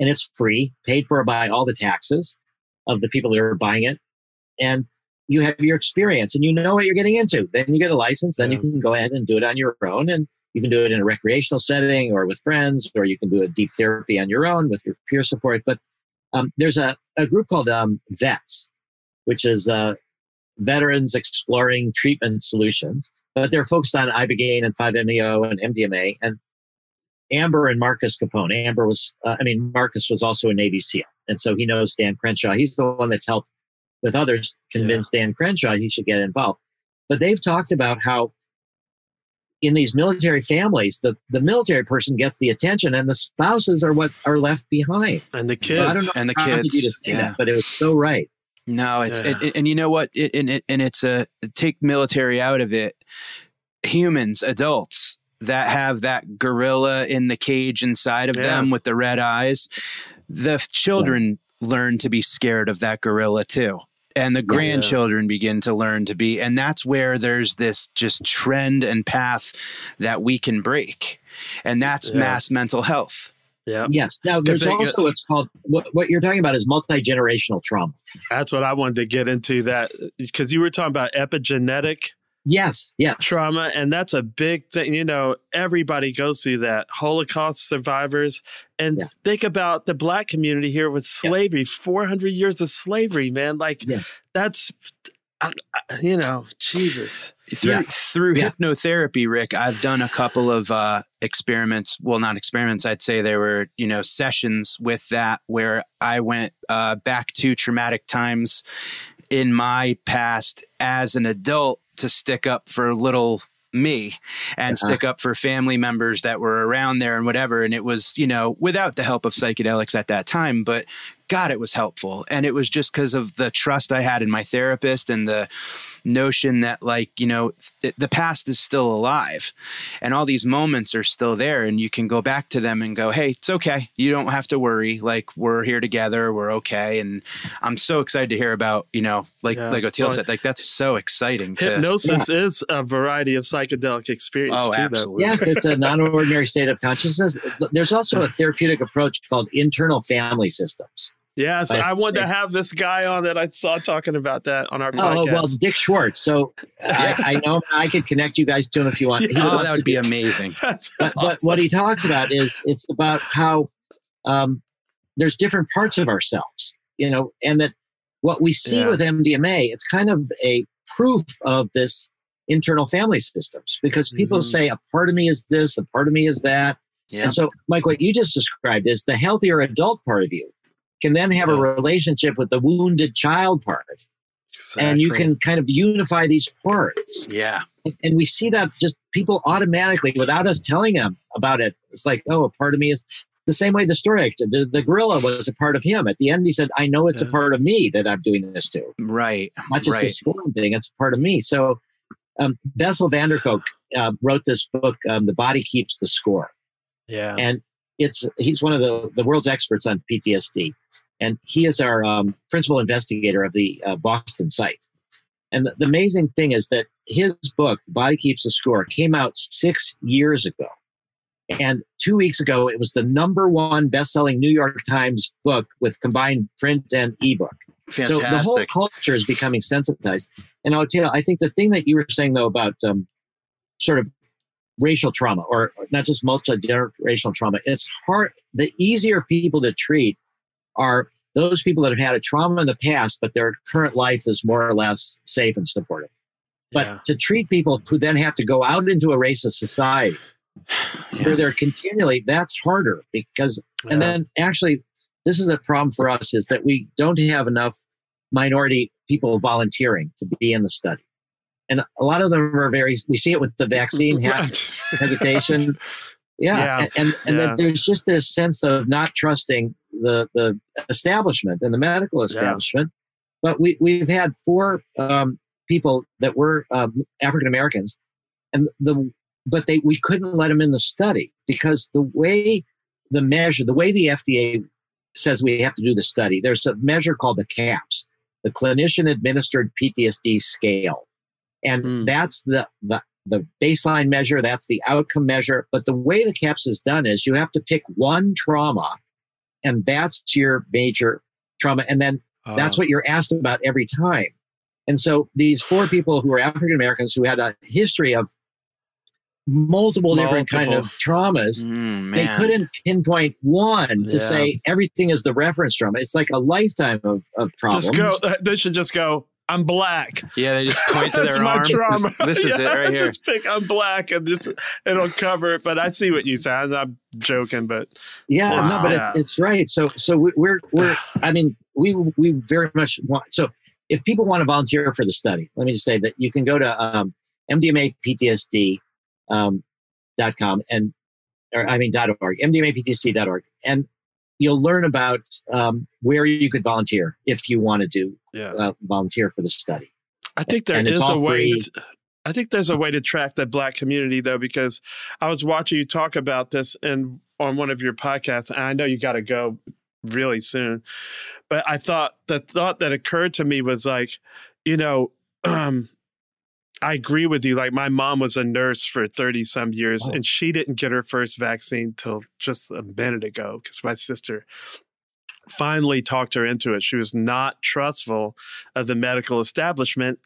and it's free, paid for by all the taxes of the people that are buying it, and you have your experience and you know what you're getting into. Then you get a license. Then yeah. you can go ahead and do it on your own, and you can do it in a recreational setting or with friends, or you can do a deep therapy on your own with your peer support. But um, there's a, a group called um, VETS, which is uh, Veterans Exploring Treatment Solutions, but they're focused on ibogaine and 5-MeO and MDMA. And Amber and Marcus Capone. Amber was, uh, I mean, Marcus was also a Navy SEAL, and so he knows Dan Crenshaw. He's the one that's helped with others convince yeah. Dan Crenshaw he should get involved. But they've talked about how in these military families, the, the military person gets the attention and the spouses are what are left behind.
And the kids. So I don't know
and the kids. You to say
yeah. that, but it was so right.
No, it's yeah. it, and you know what? It, and, it, and it's a take military out of it. Humans, adults that have that gorilla in the cage inside of yeah. them with the red eyes, the children learn to be scared of that gorilla too and the grandchildren yeah. begin to learn to be and that's where there's this just trend and path that we can break and that's yeah. mass mental health
yeah. Yes. Now, there's also what's called what, what you're talking about is multi generational trauma.
That's what I wanted to get into. That because you were talking about epigenetic
Yes, yes.
Trauma. And that's a big thing. You know, everybody goes through that. Holocaust survivors. And yeah. think about the black community here with slavery, 400 years of slavery, man. Like, yes. that's, uh, you know, Jesus.
Through, yeah. through yeah. hypnotherapy, Rick, I've done a couple of uh, experiments. Well, not experiments. I'd say there were, you know, sessions with that where I went uh, back to traumatic times in my past as an adult to stick up for little me and uh-huh. stick up for family members that were around there and whatever. And it was, you know, without the help of psychedelics at that time, but God, it was helpful. And it was just because of the trust I had in my therapist and the notion that, like, you know, th- the past is still alive and all these moments are still there. And you can go back to them and go, hey, it's okay. You don't have to worry. Like, we're here together. We're okay. And I'm so excited to hear about, you know, like, yeah. like Oteil well, said, like, that's so exciting.
Hypnosis to, yeah. is a variety of psychedelic experience. Oh, too,
absolutely. Yes, it's a non ordinary state of consciousness. There's also a therapeutic approach called internal family systems.
Yeah, so I wanted to have this guy on that I saw talking about that on our podcast.
Oh well, Dick Schwartz. So I, I, know I could connect you guys to him if you want.
Yeah. Oh, that would be amazing.
but, awesome. but, what he talks about is it's about how um, there's different parts of ourselves, you know, and that what we see yeah. with MDMA, it's kind of a proof of this internal family systems because people mm-hmm. say a part of me is this, a part of me is that. Yeah. And so, Mike, what you just described is the healthier adult part of you can then have a relationship with the wounded child part. Exactly. And you can kind of unify these parts.
Yeah.
And we see that just people automatically, without us telling them about it, it's like, oh, a part of me is the same way the story the, the gorilla was a part of him. At the end, he said, I know it's yeah. a part of me that I'm doing this to.
Right.
Not just
right.
a scorn thing, it's a part of me. So um, Bessel van der Kolk uh, wrote this book, um, The Body Keeps the Score.
Yeah.
And it's he's one of the, the world's experts on PTSD, and he is our um, principal investigator of the uh, Boston site. And the, the, amazing thing is that his book, Body Keeps the Score, came out six years ago. And two weeks ago, it was the number one best-selling New York Times book with combined print and ebook.
Fantastic.
So the whole culture is becoming sensitized. And I'll tell you, I think the thing that you were saying though about um, sort of racial trauma or not just multi-generational trauma it's hard the easier people to treat are those people that have had a trauma in the past but their current life is more or less safe and supportive but yeah. to treat people who then have to go out into a racist society yeah. where they're continually that's harder because yeah. and then actually this is a problem for us is that we don't have enough minority people volunteering to be in the study and a lot of them are very. We see it with the vaccine hesitation. Yeah, yeah. and and, and yeah. there's just this sense of not trusting the the establishment and the medical establishment. Yeah. But we we've had four um, people that were um, African Americans, and the but they we couldn't let them in the study because the way the measure, the way the FDA says we have to do the study, there's a measure called the CAPS, the Clinician Administered PTSD Scale And
Mm.
that's the, the the baseline measure, that's the outcome measure. But the way the CAPS is done is you have to pick one trauma, and that's your major trauma. And then that's
Uh,
what you're asked about every time. And so these four people who were African Americans who had a history of multiple, different kind of traumas,
Mm,
they couldn't pinpoint one to
Yeah.
say everything is the reference trauma. It's like a lifetime of, of problems.
just go. They should just go. I'm black.
Yeah, they just point to
That's
their
my
arm.
trauma.
This, this is
Yeah,
it right here.
Just pick. I'm black, and just it'll cover it. But I see what you said. I'm joking, but
Yeah,
Wow.
no, but it's it's right. So so we- we're we're I mean we we very much want so if people want to volunteer for the study, let me just say that you can go to um, mdmaptsd um, dot com and or I mean dot org mdmaptsd.org and you'll learn about um, where you could volunteer if you want to do
yeah.
uh, volunteer for the study.
I think there
And
is a way. To, I think there's a way to track the black community though, because I was watching you talk about this and on one of your podcasts, and I know you got to go really soon, but I thought the thought that occurred to me was like, you know, um, I agree with you. Like my mom was a nurse for thirty some years,
Oh.
and she didn't get her first vaccine till just a minute ago because my sister finally talked her into it. She was not trustful of the medical establishment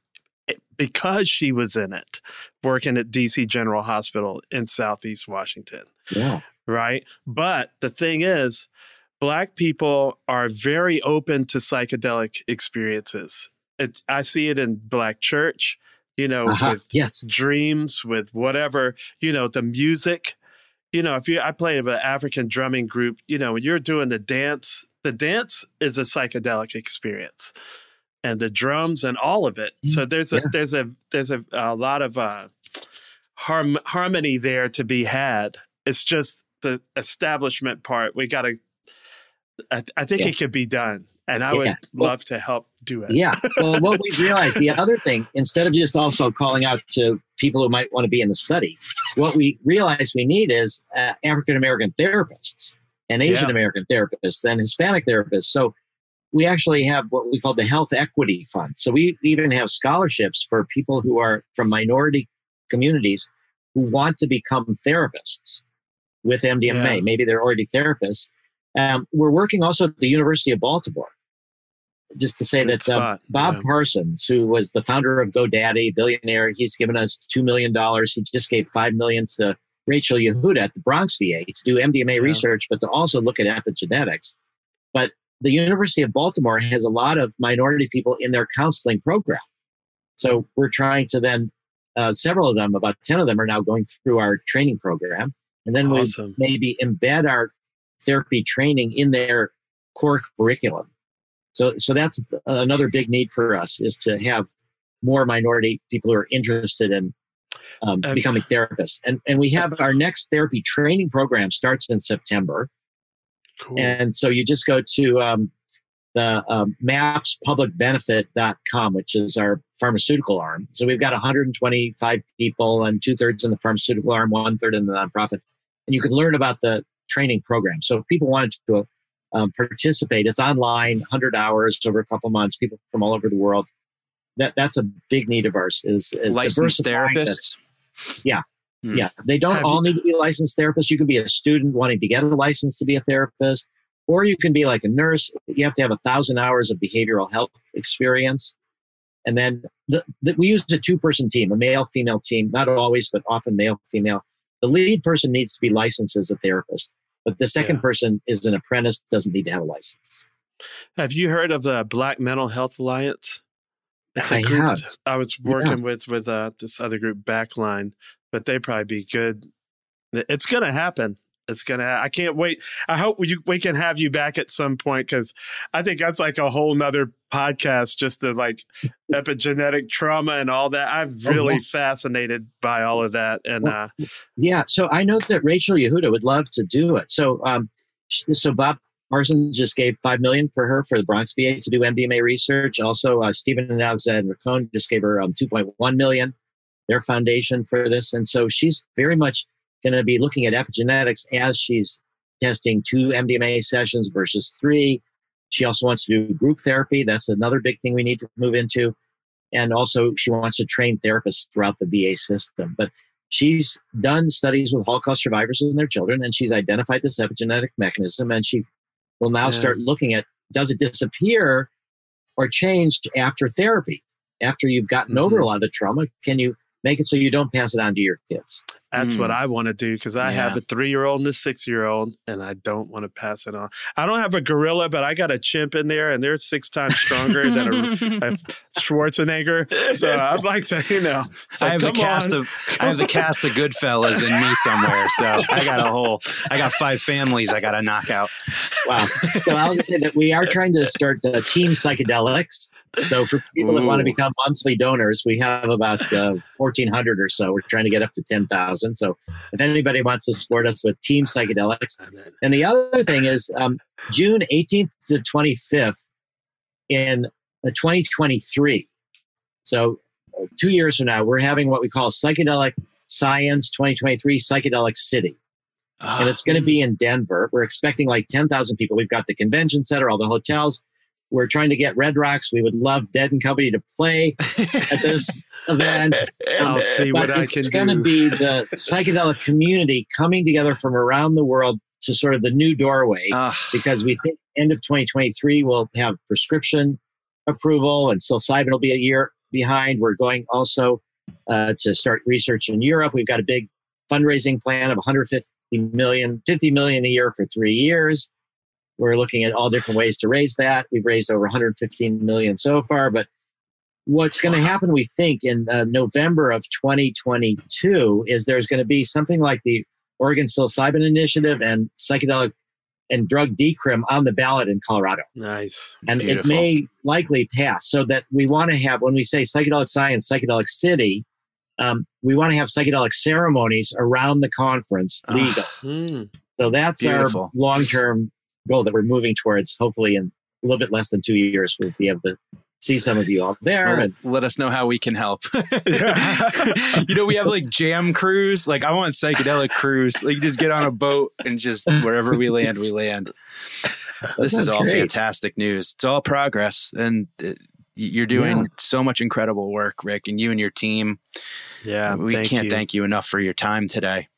eh, because she was in it, working at DC General Hospital in Southeast Washington,
Yeah,
right? But the thing is, Black people are very open to psychedelic experiences. It's, I see it in Black church, you know,
uh-huh.
with
yes,
dreams, with whatever, you know, the music. You know, if you, I play with an African drumming group, you know, when you're doing the dance, the dance is a psychedelic experience and the drums and all of it. So there's a,
Yeah.
there's a, there's a, a lot of, uh, harm, harmony there to be had. It's just the establishment part. We got to, I, I think
Yeah.
it could be done. And I
Yeah.
would love to help do it.
Yeah. Well, what we've realized, the other thing, instead of just also calling out to people who might want to be in the study, what we realize we need is uh, African American therapists and Asian American therapists and Hispanic therapists. So we actually have what we call the Health Equity Fund. So we even have scholarships for people who are from minority communities who want to become therapists with MDMA.
Yeah.
Maybe they're already therapists. Um, we're working also at the University of Baltimore. Just to say
Good
that um, Bob
yeah.
Parsons, who was the founder of GoDaddy, billionaire, he's given us two million dollars. He just gave five million to Rachel Yehuda at the Bronx VA to do MDMA
Yeah.
research, but to also look at epigenetics. But the University of Baltimore has a lot of minority people in their counseling program. So we're trying to then, uh, several of them, about 10 of them, are now going through our training program. And then we
Awesome.
maybe embed our therapy training in their core curriculum. So, so that's another big need for us is to have more minority people who are interested in um,
Um,
becoming therapists. And, and we have our next therapy training program starts in September.
Cool.
And so you just go to um, the um, mapspublicbenefit.com, which is our pharmaceutical arm. So we've got 125 people and two thirds in the pharmaceutical arm, one third in the nonprofit. And you can learn about the training program. So if people wanted to um, participate, it's online, 100 hours over a couple months, people from all over the world. That That's a big need of ours is, is
Licensed therapists. Hmm.
yeah, they don't
Have
all
you-
need to be licensed therapists. You can be a student wanting to get a license to be a therapist, or you can be like a nurse. You have to have a thousand hours of behavioral health experience. And then the, the, we use a two person team, a male female team, not always, but often male female. The lead person needs to be licensed as a therapist, but the second
Yeah.
person is an apprentice, doesn't need to have a license.
Have you heard of the Black Mental Health Alliance? It's a
I
group
have.
I was working with with uh, this other group, Backline, but they probably be good. It's gonna happen. It's gonna. I can't wait. I hope we, we can have you back at some point because I think that's like a whole nother podcast just the like epigenetic trauma and all that. I'm
Oh,
really fascinated by all of that. And uh,
Yeah, so I know that Rachel Yehuda would love to do it. So, um, so Bob Parsons just gave five million for her for the Bronx VA to do MDMA research. Also, uh, Steven and Alexandra Cohen just gave her um, two point one million, their foundation for this, and so she's very much going to be looking at epigenetics as she's testing two MDMA sessions versus three. She also wants to do group therapy. That's another big thing we need to move into. and also she wants to train therapists throughout the VA system. But she's done studies with Holocaust survivors and their children, and she's identified this epigenetic mechanism, and she will now
Yeah.
start looking at does it disappear or change after therapy? After you've gotten over
Mm-hmm.
a lot of the trauma, can you make it so you don't pass it on to your kids?
That's what
Mm.
I want to do because I have a three year old and a six year old, and I don't want to pass it on. I don't have a gorilla, but I got a chimp in there, and they're six times stronger than a, a Schwarzenegger. So I'd like to, you know, it's
I have the cast
on.
of I have the cast of Goodfellas in me somewhere. So I got a whole I got five families I got to knock out.
Wow. so I'll just say that we are trying to start uh, team psychedelics. So for people that want to become monthly donors, we have about uh, 1,400 or so. We're trying to get up to 10,000. So if anybody wants to support us with team psychedelics. And the other thing is um, June 18th to 25th in the 2023. So uh, two years from now, we're having what we call Psychedelic Science 2023 Psychedelic City and it's going to be in Denver. We're expecting like 10,000 people. We've got the convention center, all the hotels. We're trying to get Red Rocks. We would love Dead and Company to play at this event.
I'll see what I can do.
it's, going to be the psychedelic community coming together from around the world to sort of the new doorway
Ah,
because we think end of 2023 we'll have prescription approval and psilocybin will be a year behind. We're going also uh, to start research in Europe. We've got a big fundraising plan of 150 million, 50 million a year for three years. We're looking at all different ways to raise that. We've raised over 115 million so far, but what's going to happen, we think, in uh, November of 2022 is there's going to be something like the Oregon Psilocybin Initiative and psychedelic and drug decrim on the ballot in Colorado.
Nice.
And
Beautiful.
it may likely pass. So that we want to have, when we say psychedelic science, psychedelic city, um, we want to have psychedelic ceremonies around the conference
Ah.
legal.
Mm.
So that's
Beautiful.
our long term goal that we're moving towards. Hopefully, in a little bit less than two years, we'll be able to see some of you all there.
well,
and
let us know how we can help. you know, we have like jam crews Like I want psychedelic crews Like you just get on a boat and just wherever we land, we land. This is all
great.
fantastic news. It's all progress, and uh, you're doing
Yeah.
so much incredible work, Rick, and you and your team.
Yeah.
we
thank
can't
you.
thank you enough for your time today.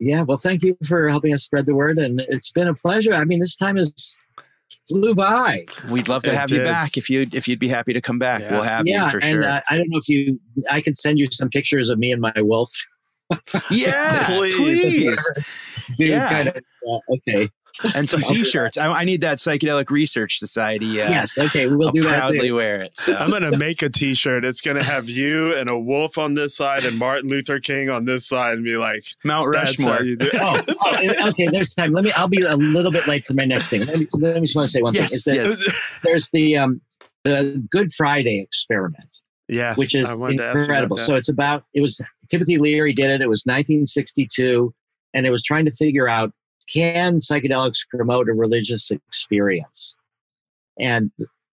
Yeah, well, thank you for helping us spread the word. And it's been a pleasure. I mean, this time has flew by.
We'd love to
It
have you back if you if you'd be happy to come back.
Yeah.
We'll have
yeah,
you for
and
sure.
uh, I don't know if you, I can send you some pictures of me and my wolf.
yeah,
Please.
please.
Do
Yeah.
kind of, uh, okay.
and some
I'll do that.
t-shirts. I, I need that psychedelic research society. Uh,
yes. Okay. We'll
I'll
do that.
proudly
Too.
wear it. So.
I'm gonna make a T-shirt. It's gonna have you and a wolf on this side and Martin Luther King on this side, and be like,
Mount Rushmore.
you do." it."
Oh, oh, okay. There's time. Let me. I'll be a little bit late for my next thing. Let me, let me just want to say one
Yes,
thing. Is that
yes.
There's the um, the Good Friday experiment,
yes,
which is
I wanted to ask you about
incredible. So it's about. It was Timothy Leary did it. It was 1962, and it was trying to figure out can psychedelics promote a religious experience, and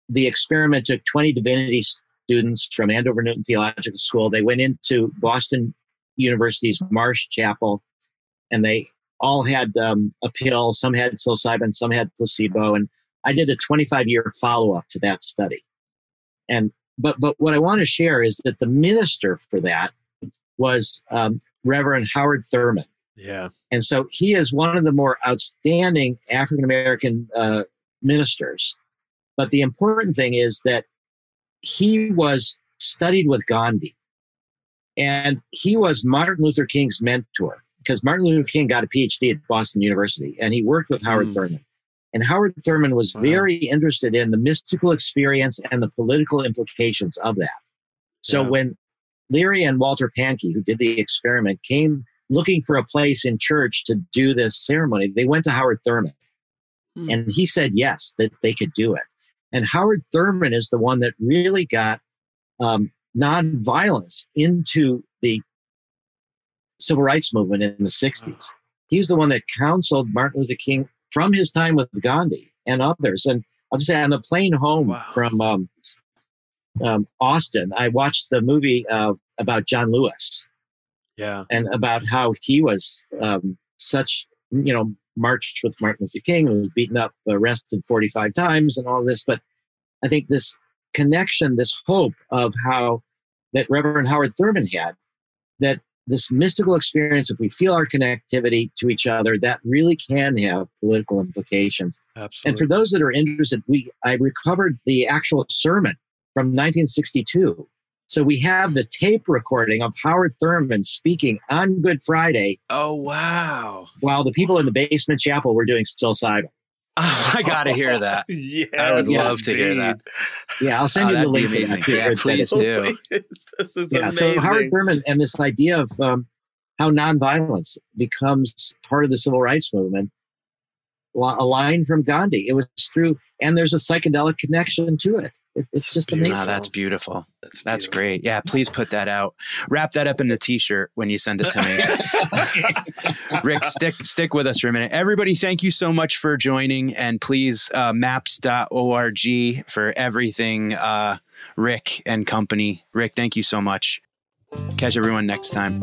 the experiment took 20 divinity students from Andover Newton Theological School. They went into Boston University's Marsh Chapel, and they all had um, a pill. Some had psilocybin, some had placebo, and I did a 25 year follow up to that study. And but but what I want to share is that the minister for that was um, Reverend Howard Thurman.
Yeah,
And so he is one of the more outstanding African American uh, ministers. But the important thing is that he was studied with Gandhi. And he was Martin Luther King's mentor because Martin Luther King got a PhD at Boston University and he worked with Howard
Hmm.
Thurman. And Howard Thurman was
Wow.
very interested in the mystical experience and the political implications of that. So
Yeah.
when Leary and Walter Pahnke, who did the experiment, came looking for a place in church to do this ceremony, they went to Howard Thurman.
Hmm.
And he said yes, that they could do it. And Howard Thurman is the one that really got um, nonviolence into the civil rights movement in the 60s. He's the one that counseled Martin Luther King from his time with Gandhi and others. And I'll just say on the plane home
Wow.
from um, um, Austin, I watched the movie uh, about John Lewis
yeah,
and about how he was um, such, you know, marched with Martin Luther King and was beaten up, arrested 45 times and all this. But I think this connection, this hope of how that Reverend Howard Thurman had, that this mystical experience, if we feel our connectivity to each other, that really can have political implications.
Absolutely.
And for those that are interested, we I recovered the actual sermon from 1962. So we have the tape recording of Howard Thurman speaking on Good Friday
Oh wow!
while the people in the basement chapel were doing psilocybin.
Oh, I gotta hear that.
yeah,
I would love to hear that.
Yeah, I'll send
Oh,
you the
that'd
link to that.
Yeah, please do.
this is
Yeah,
amazing.
so Howard Thurman and this idea of um, how nonviolence becomes part of the civil rights movement, wa- a line from Gandhi. It was through, and there's a psychedelic connection to it. it it's just
Beautiful.
amazing.
Wow, that's beautiful.
That's,
That's
beautiful.
great. Yeah, please put that out. Wrap that up in the t-shirt when you send it to me. Rick, stick stick with us for a minute. Everybody, thank you so much for joining. And please, uh, maps.org for everything, uh, Rick and company. Rick, thank you so much. Catch everyone next time.